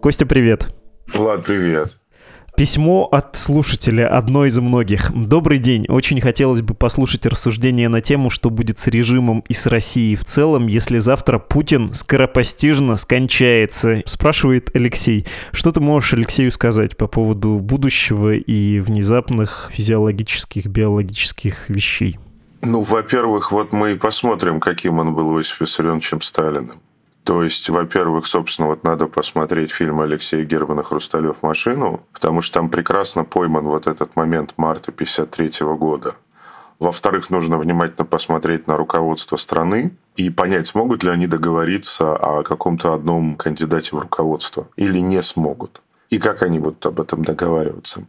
Костя, привет. Влад, привет. Письмо от слушателя, одно из многих. Добрый день. Очень хотелось бы послушать рассуждения на тему, что будет с режимом и с Россией в целом, если завтра Путин скоропостижно скончается. Спрашивает Алексей. Что ты можешь Алексею сказать по поводу будущего и внезапных физиологических, биологических вещей? Ну, во-первых, вот мы и посмотрим, каким он был Иосиф Виссарионовичем Сталиным. То есть, во-первых, собственно, вот надо посмотреть фильм Алексея Германа «Хрусталев машину», потому что там прекрасно пойман вот этот момент марта 1953 года. Во-вторых, нужно внимательно посмотреть на руководство страны и понять, смогут ли они договориться о каком-то одном кандидате в руководство или не смогут. И как они будут об этом договариваться.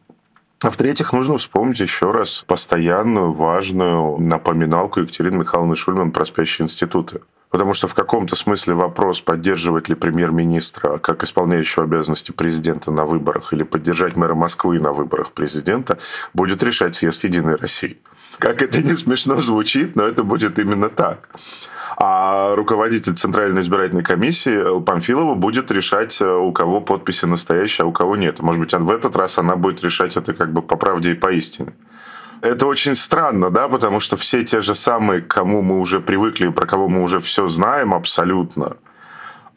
А в-третьих, нужно вспомнить еще раз постоянную, важную напоминалку Екатерины Михайловны Шульман про спящие институты. Потому что в каком-то смысле вопрос, поддерживать ли премьер-министра как исполняющего обязанности президента на выборах или поддержать мэра Москвы на выборах президента, будет решать съезд Единой России. Как это не смешно звучит, но это будет именно так. А руководитель Центральной избирательной комиссии Памфилова будет решать, у кого подписи настоящие, а у кого нет. Может быть, в этот раз она будет решать это как бы по правде и по истине это очень странно, да, потому что все те же самые, к кому мы уже привыкли, про кого мы уже все знаем абсолютно,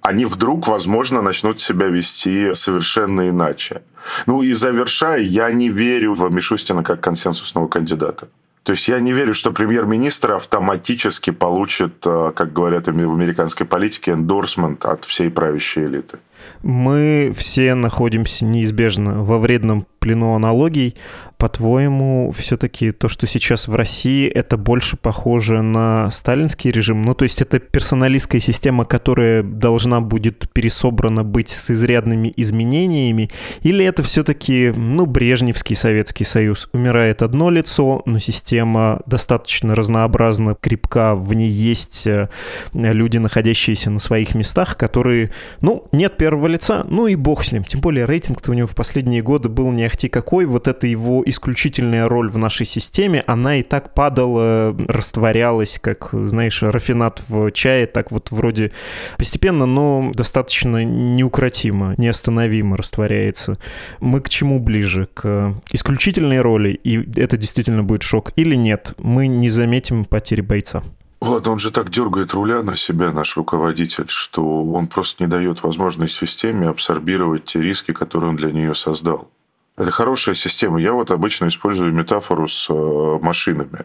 они вдруг, возможно, начнут себя вести совершенно иначе. Ну и завершая, я не верю в Мишустина как консенсусного кандидата. То есть я не верю, что премьер-министр автоматически получит, э, как говорят в американской политике, эндорсмент от всей правящей элиты. Мы все находимся неизбежно во вредном плену аналогий. По-твоему, все-таки то, что сейчас в России, это больше похоже на сталинский режим? Ну, то есть это персоналистская система, которая должна будет пересобрана быть с изрядными изменениями? Или это все-таки, ну, Брежневский Советский Союз? Умирает одно лицо, но система достаточно разнообразна, крепка, в ней есть э, люди, находящиеся на своих местах, которые, ну, нет первого лица, ну и бог с ним. Тем более рейтинг-то у него в последние годы был не ахти какой, вот это его исключительная роль в нашей системе, она и так падала, растворялась, как, знаешь, рафинат в чае, так вот вроде постепенно, но достаточно неукротимо, неостановимо растворяется. Мы к чему ближе? К исключительной роли, и это действительно будет шок, или нет? Мы не заметим потери бойца. Вот, он же так дергает руля на себя, наш руководитель, что он просто не дает возможность системе абсорбировать те риски, которые он для нее создал. Это хорошая система. Я вот обычно использую метафору с э, машинами.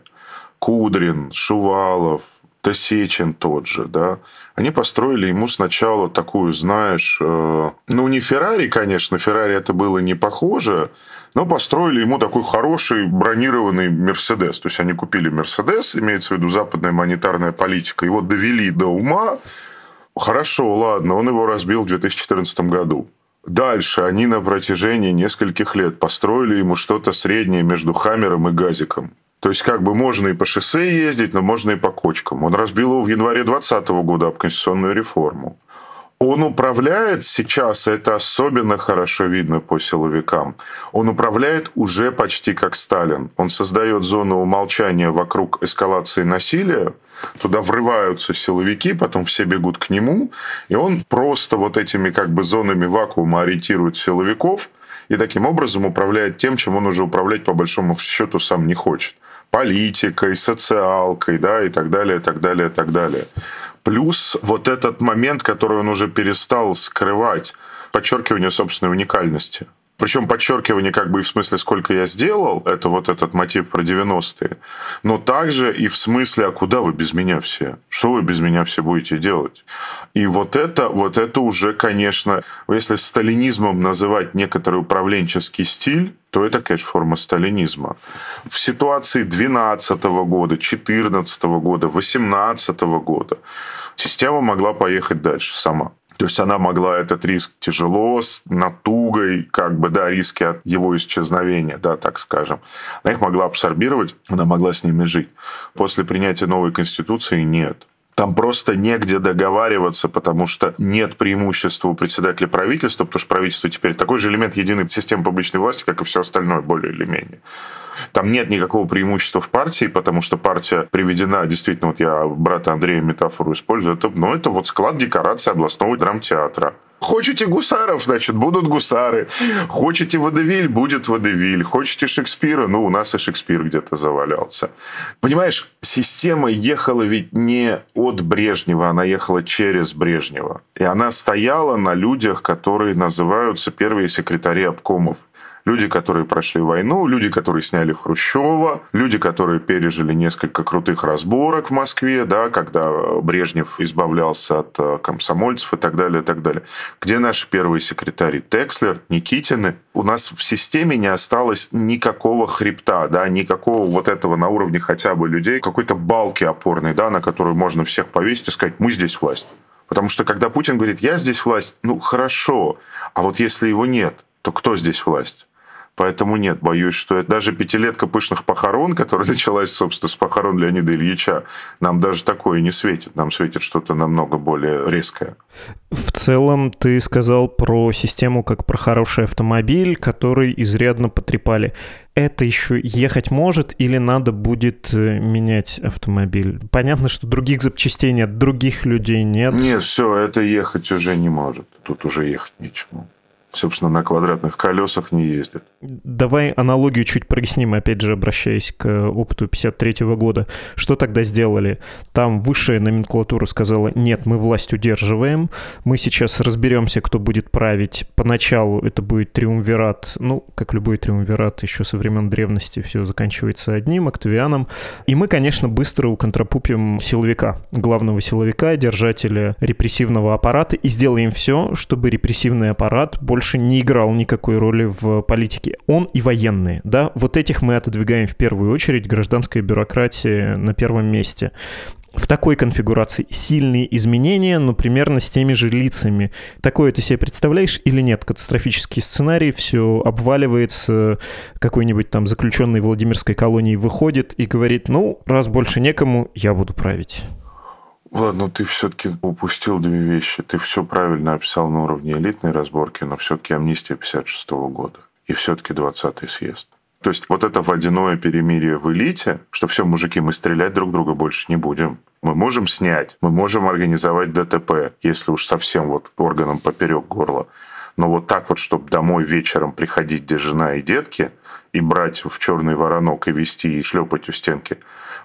Кудрин, Шувалов, Тосечин тот же, да, они построили ему сначала такую, знаешь, э, ну не Феррари, конечно, Феррари это было не похоже, но построили ему такой хороший бронированный Мерседес. То есть они купили Мерседес, имеется в виду западная монетарная политика, его довели до ума. Хорошо, ладно, он его разбил в 2014 году. Дальше они на протяжении нескольких лет построили ему что-то среднее между Хаммером и Газиком. То есть, как бы можно и по шоссе ездить, но можно и по кочкам. Он разбил его в январе 2020 года об конституционную реформу. Он управляет сейчас, это особенно хорошо видно по силовикам, он управляет уже почти как Сталин. Он создает зону умолчания вокруг эскалации насилия, туда врываются силовики, потом все бегут к нему, и он просто вот этими как бы зонами вакуума ориентирует силовиков, и таким образом управляет тем, чем он уже управлять по большому счету сам не хочет. Политикой, социалкой, да, и так далее, и так далее, и так далее. Плюс вот этот момент, который он уже перестал скрывать, подчеркивание собственной уникальности. Причем подчеркивание как бы и в смысле, сколько я сделал, это вот этот мотив про 90-е, но также и в смысле, а куда вы без меня все? Что вы без меня все будете делать? И вот это, вот это уже, конечно, если сталинизмом называть некоторый управленческий стиль, то это, конечно, форма сталинизма. В ситуации 12 года, 14 года, 18 года система могла поехать дальше сама. То есть она могла этот риск тяжело, с натугой, как бы, да, риски от его исчезновения, да, так скажем. Она их могла абсорбировать, она могла с ними жить. После принятия новой конституции нет. Там просто негде договариваться, потому что нет преимущества у председателя правительства, потому что правительство теперь такой же элемент единой системы публичной власти, как и все остальное, более или менее. Там нет никакого преимущества в партии, потому что партия приведена, действительно, вот я брата Андрея метафору использую, это, ну, это вот склад декорации областного драмтеатра. Хотите гусаров, значит, будут гусары. Хотите водевиль, будет водевиль. Хотите Шекспира, ну, у нас и Шекспир где-то завалялся. Понимаешь, система ехала ведь не от Брежнева, она ехала через Брежнева. И она стояла на людях, которые называются первые секретари обкомов люди, которые прошли войну, люди, которые сняли Хрущева, люди, которые пережили несколько крутых разборок в Москве, да, когда Брежнев избавлялся от э, комсомольцев и так далее, и так далее. Где наши первые секретари? Текслер, Никитины. У нас в системе не осталось никакого хребта, да, никакого вот этого на уровне хотя бы людей, какой-то балки опорной, да, на которую можно всех повесить и сказать, мы здесь власть. Потому что когда Путин говорит, я здесь власть, ну хорошо, а вот если его нет, то кто здесь власть? Поэтому нет, боюсь, что это даже пятилетка пышных похорон, которая началась, собственно, с похорон Леонида Ильича, нам даже такое не светит. Нам светит что-то намного более резкое. В целом, ты сказал про систему как про хороший автомобиль, который изрядно потрепали. Это еще ехать может или надо будет э, менять автомобиль? Понятно, что других запчастей нет, других людей нет. Нет, все, это ехать уже не может. Тут уже ехать нечему. Собственно, на квадратных колесах не ездит. Давай аналогию чуть проясним, опять же, обращаясь к опыту 53 года. Что тогда сделали? Там высшая номенклатура сказала, нет, мы власть удерживаем, мы сейчас разберемся, кто будет править. Поначалу это будет триумвират, ну, как любой триумвират еще со времен древности, все заканчивается одним, Октавианом. И мы, конечно, быстро уконтропупим силовика, главного силовика, держателя репрессивного аппарата, и сделаем все, чтобы репрессивный аппарат больше не играл никакой роли в политике. Он и военные, да, вот этих мы отодвигаем в первую очередь, гражданская бюрократия на первом месте в такой конфигурации сильные изменения, но примерно с теми же лицами. Такое ты себе представляешь или нет? Катастрофический сценарий, все обваливается, какой-нибудь там заключенный Владимирской колонии выходит и говорит, ну, раз больше некому, я буду править. Ладно, ты все-таки упустил две вещи. Ты все правильно описал на уровне элитной разборки, но все-таки амнистия 56 года. И все-таки 20-й съезд. То есть вот это водяное перемирие в элите, что все, мужики, мы стрелять друг друга больше не будем. Мы можем снять, мы можем организовать ДТП, если уж совсем вот органом поперек горла. Но вот так вот, чтобы домой вечером приходить, где жена и детки, и брать в черный воронок и вести и шлепать у стенки,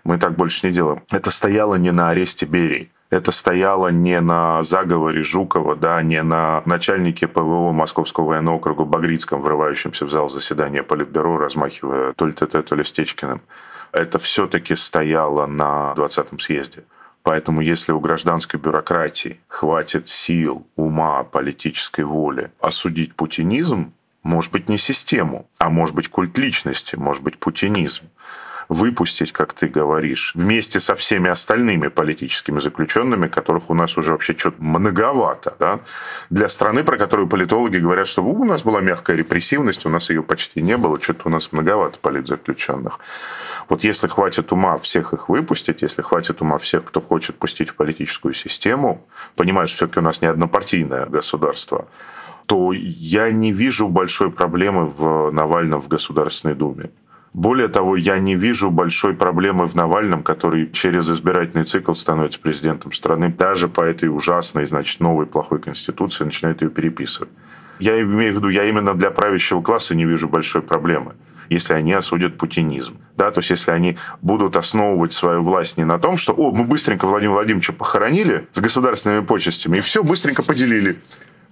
мы так больше не делаем. Это стояло не на аресте Берии. Это стояло не на заговоре Жукова, да, не на начальнике ПВО Московского военного округа Багрицком, врывающемся в зал заседания Политбюро, размахивая то ли ТТ, то ли Стечкиным. Это все-таки стояло на 20-м съезде. Поэтому если у гражданской бюрократии хватит сил, ума, политической воли осудить путинизм, может быть, не систему, а может быть, культ личности, может быть, путинизм, выпустить, как ты говоришь, вместе со всеми остальными политическими заключенными, которых у нас уже вообще что-то многовато, да, для страны, про которую политологи говорят, что у нас была мягкая репрессивность, у нас ее почти не было, что-то у нас многовато политзаключенных. Вот если хватит ума всех их выпустить, если хватит ума всех, кто хочет пустить в политическую систему, понимаешь, все-таки у нас не однопартийное государство, то я не вижу большой проблемы в Навальном в Государственной Думе. Более того, я не вижу большой проблемы в Навальном, который через избирательный цикл становится президентом страны, даже по этой ужасной, значит, новой плохой конституции начинает ее переписывать. Я имею в виду, я именно для правящего класса не вижу большой проблемы если они осудят путинизм. Да, то есть если они будут основывать свою власть не на том, что «О, мы быстренько Владимира Владимировича похоронили с государственными почестями, и все быстренько поделили».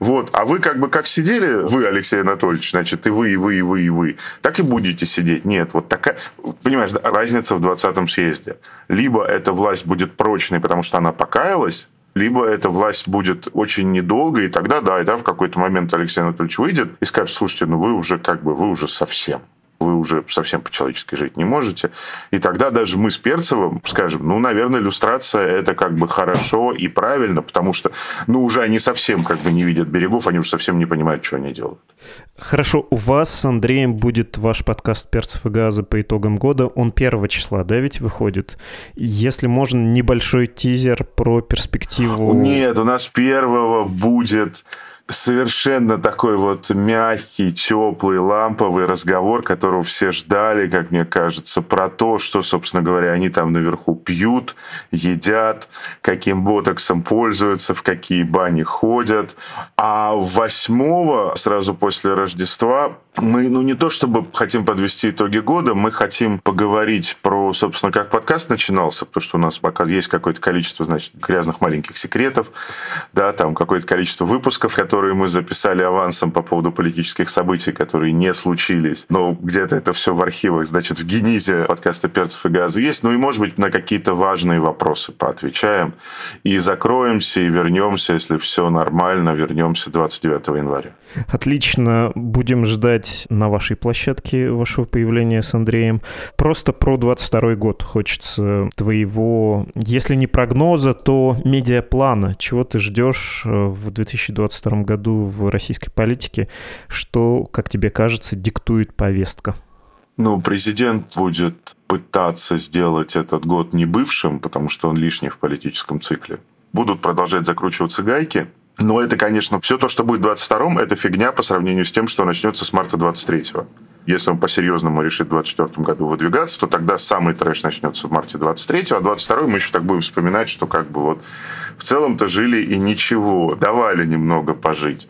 Вот. А вы как бы как сидели, вы, Алексей Анатольевич, значит, и вы, и вы, и вы, и вы, так и будете сидеть. Нет, вот такая, понимаешь, разница в 20-м съезде. Либо эта власть будет прочной, потому что она покаялась, либо эта власть будет очень недолго, и тогда, да, и да, в какой-то момент Алексей Анатольевич выйдет и скажет, слушайте, ну вы уже как бы, вы уже совсем вы уже совсем по-человечески жить не можете. И тогда даже мы с Перцевым скажем, ну, наверное, иллюстрация это как бы хорошо и правильно, потому что, ну, уже они совсем как бы не видят берегов, они уже совсем не понимают, что они делают. Хорошо, у вас с Андреем будет ваш подкаст «Перцев и газа» по итогам года. Он первого числа, да, ведь выходит? Если можно, небольшой тизер про перспективу... Нет, у нас первого будет совершенно такой вот мягкий, теплый, ламповый разговор, которого все ждали, как мне кажется, про то, что, собственно говоря, они там наверху пьют, едят, каким ботоксом пользуются, в какие бани ходят. А восьмого, сразу после Рождества, мы, ну, не то чтобы хотим подвести итоги года, мы хотим поговорить про, собственно, как подкаст начинался, потому что у нас пока есть какое-то количество, значит, грязных маленьких секретов, да, там какое-то количество выпусков, которые мы записали авансом по поводу политических событий, которые не случились, но где-то это все в архивах, значит, в генизе подкаста «Перцев и газы» есть, ну и, может быть, на какие-то важные вопросы поотвечаем и закроемся, и вернемся, если все нормально, вернемся 29 января. Отлично, будем ждать ждать на вашей площадке вашего появления с Андреем. Просто про 22 год хочется твоего, если не прогноза, то медиаплана. Чего ты ждешь э, в 2022 году в российской политике? Что, как тебе кажется, диктует повестка? Ну, президент будет пытаться сделать этот год не бывшим, потому что он лишний в политическом цикле. Будут продолжать закручиваться гайки, но это, конечно, все то, что будет в 22-м, это фигня по сравнению с тем, что начнется с марта 23-го. Если он по-серьезному решит в 2024 году выдвигаться, то тогда самый трэш начнется в марте 23-го, а 22 мы еще так будем вспоминать, что как бы вот в целом-то жили и ничего, давали немного пожить.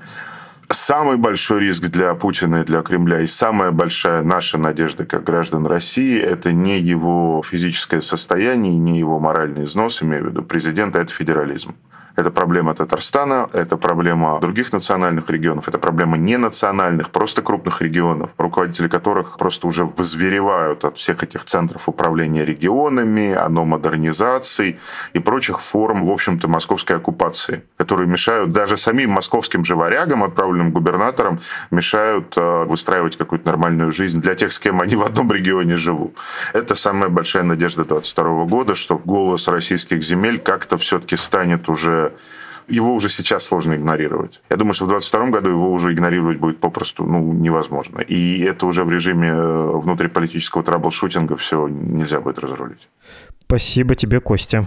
самый большой риск для Путина и для Кремля и самая большая наша надежда как граждан России – это не его физическое состояние, не его моральный износ, имею в виду президента, это федерализм. Это проблема Татарстана, это проблема других национальных регионов, это проблема не национальных, просто крупных регионов, руководители которых просто уже возверевают от всех этих центров управления регионами, оно модернизации и прочих форм, в общем-то, московской оккупации, которые мешают даже самим московским же варягам, отправленным губернаторам, мешают э, выстраивать какую-то нормальную жизнь для тех, с кем они в одном регионе живут. Это самая большая надежда 2022 года, что голос российских земель как-то все-таки станет уже его уже сейчас сложно игнорировать. Я думаю, что в 2022 году его уже игнорировать будет попросту ну, невозможно. И это уже в режиме э, внутриполитического траблшутинга все нельзя будет разрулить. Спасибо тебе, Костя.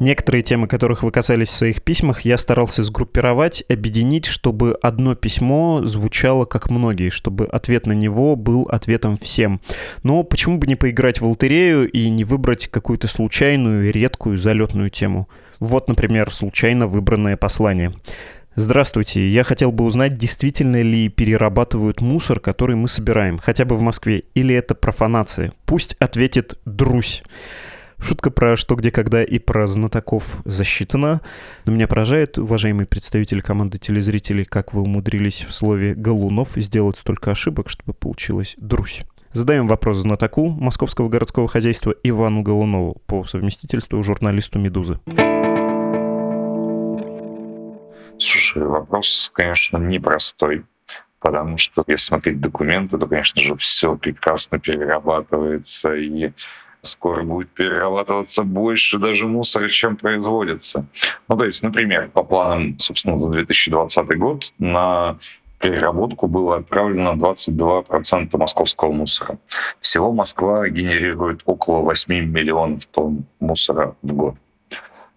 Некоторые темы, которых вы касались в своих письмах, я старался сгруппировать, объединить, чтобы одно письмо звучало как многие, чтобы ответ на него был ответом всем. Но почему бы не поиграть в лотерею и не выбрать какую-то случайную, редкую, залетную тему? Вот, например, случайно выбранное послание. Здравствуйте, я хотел бы узнать, действительно ли перерабатывают мусор, который мы собираем, хотя бы в Москве, или это профанация. Пусть ответит Друсь. Шутка про что, где, когда и про знатоков засчитана. Но меня поражает, уважаемые представители команды телезрителей, как вы умудрились в слове «Голунов» сделать столько ошибок, чтобы получилось «Друсь». Задаем вопрос знатоку московского городского хозяйства Ивану Голунову по совместительству журналисту «Медузы». Слушай, вопрос, конечно, непростой потому что если смотреть документы, то, конечно же, все прекрасно перерабатывается, и скоро будет перерабатываться больше даже мусора, чем производится. Ну, то есть, например, по планам, собственно, за 2020 год на переработку было отправлено 22% московского мусора. Всего Москва генерирует около 8 миллионов тонн мусора в год.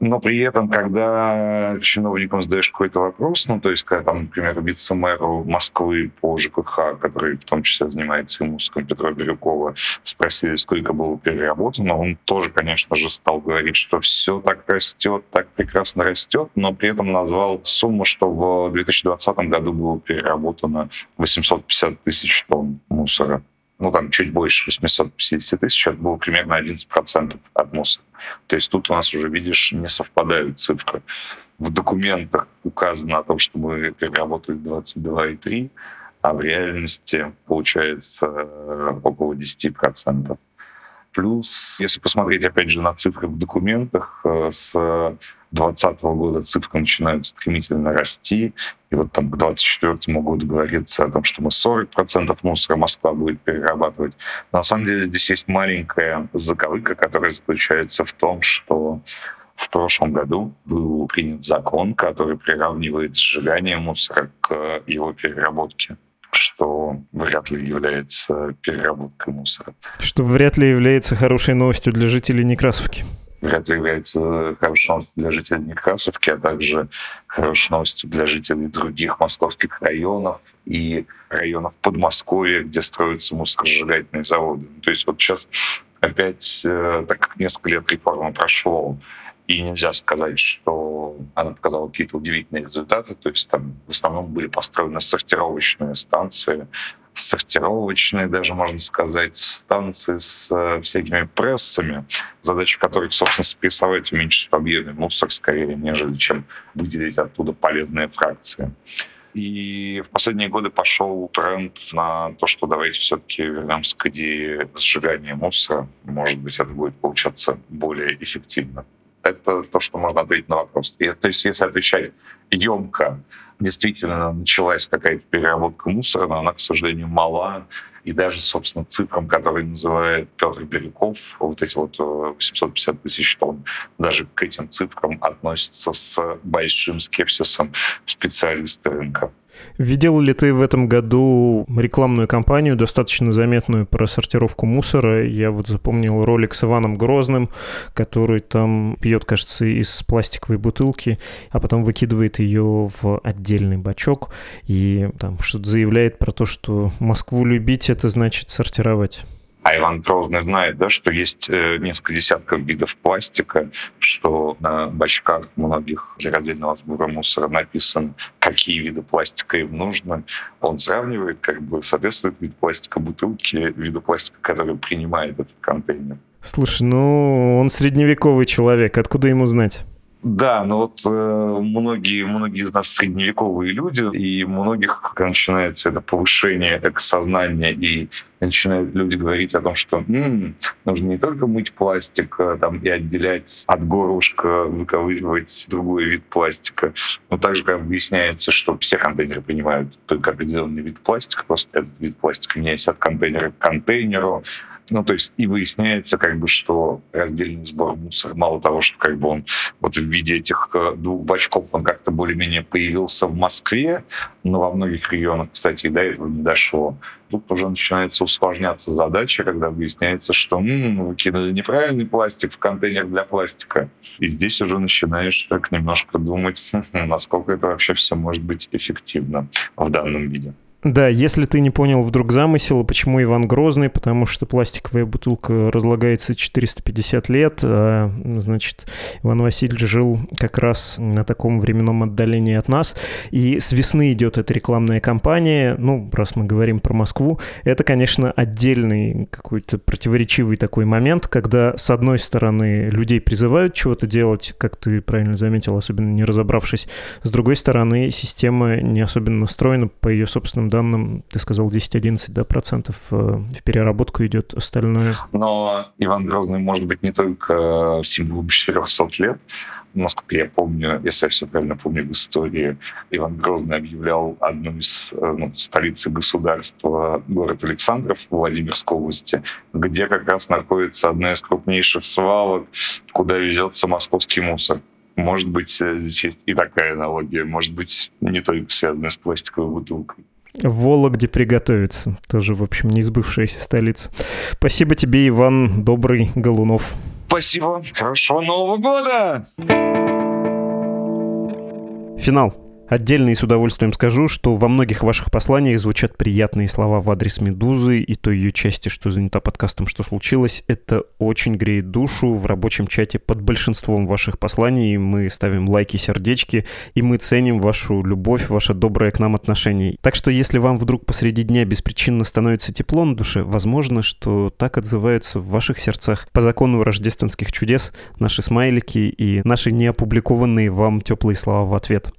Но при этом, когда чиновникам задаешь какой-то вопрос, ну, то есть, когда там, например, вице-мэру Москвы по ЖКХ, который в том числе занимается имуществом Петра Бирюкова, спросили, сколько было переработано, он тоже, конечно же, стал говорить, что все так растет, так прекрасно растет, но при этом назвал сумму, что в 2020 году было переработано 850 тысяч тонн мусора ну, там, чуть больше 850 тысяч, это было примерно 11% от мусора. То есть тут у нас уже, видишь, не совпадают цифры. В документах указано о том, что мы переработали 22,3, а в реальности получается э, около 10%. Плюс, если посмотреть, опять же, на цифры в документах, э, с 2020 года цифры начинают стремительно расти. И вот там к 2024 году говорится о том, что мы 40% мусора Москва будет перерабатывать. Но на самом деле здесь есть маленькая заковыка, которая заключается в том, что в прошлом году был принят закон, который приравнивает сжигание мусора к его переработке что вряд ли является переработкой мусора. Что вряд ли является хорошей новостью для жителей Некрасовки вряд ли является хорошей новостью для жителей Некрасовки, а также хорошей новостью для жителей других московских районов и районов Подмосковья, где строятся мусоросжигательные заводы. То есть вот сейчас опять, э, так как несколько лет реформы прошло, и нельзя сказать, что она показала какие-то удивительные результаты. То есть там в основном были построены сортировочные станции, сортировочные, даже можно сказать, станции с э, всякими прессами, задача которых, собственно, спрессовать, уменьшить в объеме мусор скорее, нежели чем выделить оттуда полезные фракции. И в последние годы пошел тренд на то, что давайте все-таки вернемся к идее сжигания мусора. Может быть, это будет получаться более эффективно. Это то, что можно ответить на вопрос. И, то есть, если отвечать емко, действительно началась какая-то переработка мусора, но она, к сожалению, мала. И даже, собственно, цифрам, которые называет Петр Бирюков, вот эти вот 850 э, тысяч тонн, даже к этим цифрам относятся с большим скепсисом специалисты рынка. Видел ли ты в этом году рекламную кампанию, достаточно заметную про сортировку мусора? Я вот запомнил ролик с Иваном Грозным, который там пьет, кажется, из пластиковой бутылки, а потом выкидывает ее в отдельный бачок и там что-то заявляет про то, что Москву любить — это значит сортировать. А Иван Грозный знает, да, что есть э, несколько десятков видов пластика, что на бачках многих для раздельного сбора мусора написано, какие виды пластика им нужно. Он сравнивает, как бы соответствует вид пластика бутылки виду пластика, который принимает этот контейнер. Слушай, ну он средневековый человек, откуда ему знать? Да, но вот э, многие, многие из нас средневековые люди, и многих, начинается это повышение экосознания, и начинают люди говорить о том, что м-м, нужно не только мыть пластик а, там, и отделять от горлышка, выковыривать другой вид пластика, но также как выясняется, что все контейнеры принимают только определенный вид пластика, просто этот вид пластика меняется от контейнера к контейнеру, ну, то есть и выясняется, как бы, что раздельный сбор мусора, мало того, что как бы он вот в виде этих э, двух бачков, он как-то более-менее появился в Москве, но во многих регионах, кстати, и до этого не дошло. Тут уже начинается усложняться задача, когда выясняется, что м-м, выкинули неправильный пластик в контейнер для пластика. И здесь уже начинаешь так немножко думать, насколько это вообще все может быть эффективно в данном виде. Да, если ты не понял вдруг замысел, почему Иван Грозный, потому что пластиковая бутылка разлагается 450 лет, а, значит, Иван Васильевич жил как раз на таком временном отдалении от нас, и с весны идет эта рекламная кампания, ну, раз мы говорим про Москву, это, конечно, отдельный какой-то противоречивый такой момент, когда, с одной стороны, людей призывают чего-то делать, как ты правильно заметил, особенно не разобравшись, с другой стороны, система не особенно настроена по ее собственным данным, ты сказал 10-11 да, процентов э, в переработку идет остальное. Но Иван Грозный может быть не только символом 400 лет, насколько я помню, если я все правильно помню в истории, Иван Грозный объявлял одну из э, ну, столицы государства, город Александров в Владимирской области, где как раз находится одна из крупнейших свалок, куда везется московский мусор. Может быть, э, здесь есть и такая аналогия, может быть, не только связанная с пластиковой бутылкой. В Вологде приготовиться. Тоже, в общем, не сбывшаяся столица. Спасибо тебе, Иван Добрый Голунов. Спасибо. Хорошего Нового года! Финал. Отдельно и с удовольствием скажу, что во многих ваших посланиях звучат приятные слова в адрес «Медузы» и той ее части, что занята подкастом «Что случилось?». Это очень греет душу. В рабочем чате под большинством ваших посланий мы ставим лайки, сердечки, и мы ценим вашу любовь, ваше доброе к нам отношение. Так что если вам вдруг посреди дня беспричинно становится тепло на душе, возможно, что так отзываются в ваших сердцах по закону рождественских чудес наши смайлики и наши неопубликованные вам теплые слова в ответ.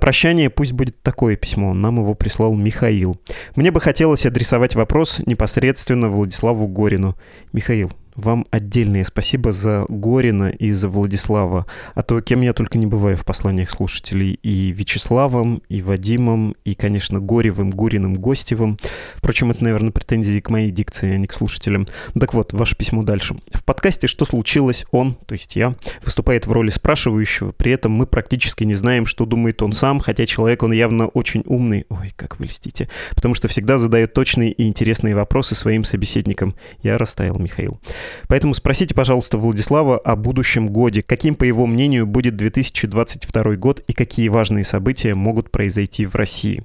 Прощание пусть будет такое письмо. Нам его прислал Михаил. Мне бы хотелось адресовать вопрос непосредственно Владиславу Горину. Михаил, вам отдельное спасибо за Горина и за Владислава, а то кем я только не бываю в посланиях слушателей. И Вячеславом, и Вадимом, и, конечно, Горевым, Гуриным, Гостевым. Впрочем, это, наверное, претензии к моей дикции, а не к слушателям. Так вот, ваше письмо дальше. В подкасте «Что случилось?» он, то есть я, выступает в роли спрашивающего, при этом мы практически не знаем, что думает он сам, хотя человек он явно очень умный. Ой, как вы льстите. Потому что всегда задает точные и интересные вопросы своим собеседникам. Я растаял, Михаил. Поэтому спросите, пожалуйста, Владислава о будущем годе. Каким, по его мнению, будет 2022 год и какие важные события могут произойти в России.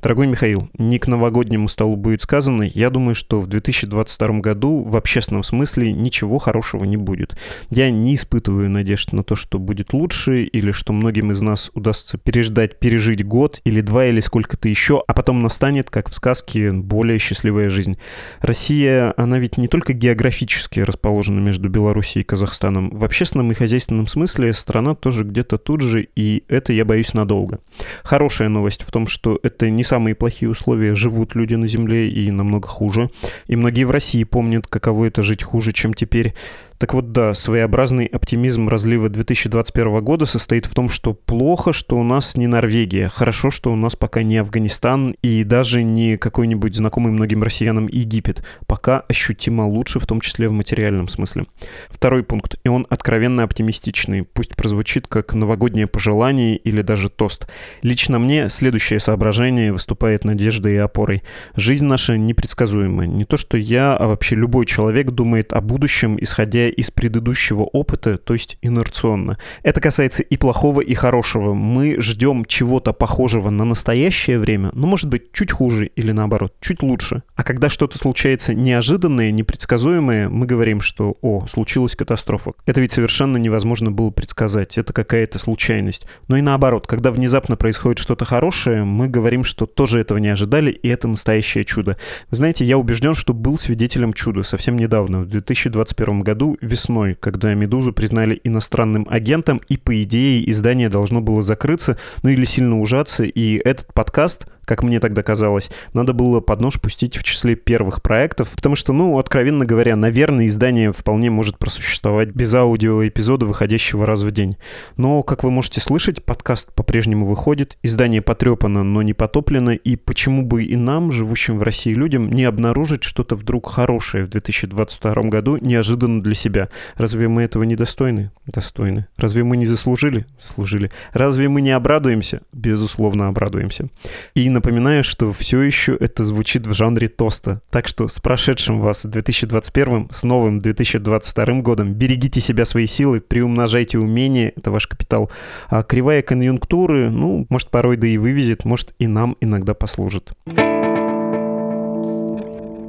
Дорогой Михаил, не к новогоднему столу будет сказано, я думаю, что в 2022 году в общественном смысле ничего хорошего не будет. Я не испытываю надежд на то, что будет лучше, или что многим из нас удастся переждать, пережить год, или два, или сколько-то еще, а потом настанет, как в сказке, более счастливая жизнь. Россия, она ведь не только географически расположена между Белоруссией и Казахстаном. В общественном и хозяйственном смысле страна тоже где-то тут же, и это, я боюсь, надолго. Хорошая новость в том, что это не самые плохие условия живут люди на Земле и намного хуже. И многие в России помнят, каково это жить хуже, чем теперь. Так вот, да, своеобразный оптимизм разлива 2021 года состоит в том, что плохо, что у нас не Норвегия, хорошо, что у нас пока не Афганистан и даже не какой-нибудь знакомый многим россиянам Египет. Пока ощутимо лучше, в том числе в материальном смысле. Второй пункт, и он откровенно оптимистичный, пусть прозвучит как новогоднее пожелание или даже тост. Лично мне следующее соображение выступает надеждой и опорой. Жизнь наша непредсказуема. Не то, что я, а вообще любой человек думает о будущем, исходя из предыдущего опыта, то есть инерционно. Это касается и плохого, и хорошего. Мы ждем чего-то похожего на настоящее время, но может быть чуть хуже или наоборот, чуть лучше. А когда что-то случается неожиданное, непредсказуемое, мы говорим, что «О, случилась катастрофа». Это ведь совершенно невозможно было предсказать, это какая-то случайность. Но и наоборот, когда внезапно происходит что-то хорошее, мы говорим, что тоже этого не ожидали, и это настоящее чудо. Вы знаете, я убежден, что был свидетелем чуда совсем недавно, в 2021 году, весной, когда «Медузу» признали иностранным агентом, и, по идее, издание должно было закрыться, ну или сильно ужаться, и этот подкаст как мне тогда казалось, надо было под нож пустить в числе первых проектов, потому что, ну, откровенно говоря, наверное, издание вполне может просуществовать без аудиоэпизода, выходящего раз в день. Но, как вы можете слышать, подкаст по-прежнему выходит, издание потрепано, но не потоплено, и почему бы и нам, живущим в России людям, не обнаружить что-то вдруг хорошее в 2022 году неожиданно для себя? Разве мы этого не достойны? Достойны. Разве мы не заслужили? Заслужили. Разве мы не обрадуемся? Безусловно, обрадуемся. И напоминаю, что все еще это звучит в жанре тоста. Так что с прошедшим вас 2021, с новым 2022 годом. Берегите себя, свои силы, приумножайте умения, это ваш капитал. А кривая конъюнктуры, ну, может, порой да и вывезет, может, и нам иногда послужит.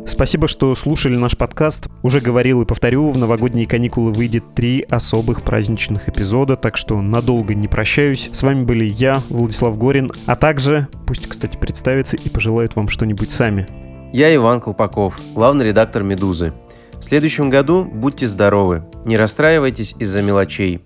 Спасибо, что слушали наш подкаст. Уже говорил и повторю, в новогодние каникулы выйдет три особых праздничных эпизода, так что надолго не прощаюсь. С вами были я, Владислав Горин, а также, пусть, кстати, представится и пожелают вам что-нибудь сами. Я Иван Колпаков, главный редактор «Медузы». В следующем году будьте здоровы, не расстраивайтесь из-за мелочей.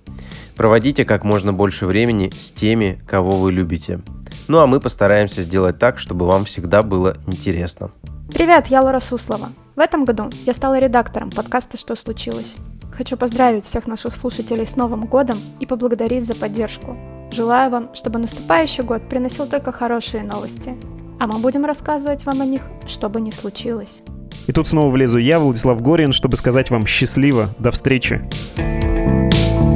Проводите как можно больше времени с теми, кого вы любите. Ну а мы постараемся сделать так, чтобы вам всегда было интересно. Привет, я Лора Суслова. В этом году я стала редактором подкаста «Что случилось?». Хочу поздравить всех наших слушателей с Новым годом и поблагодарить за поддержку. Желаю вам, чтобы наступающий год приносил только хорошие новости. А мы будем рассказывать вам о них, что бы ни случилось. И тут снова влезу я, Владислав Горин, чтобы сказать вам счастливо. До встречи. thank you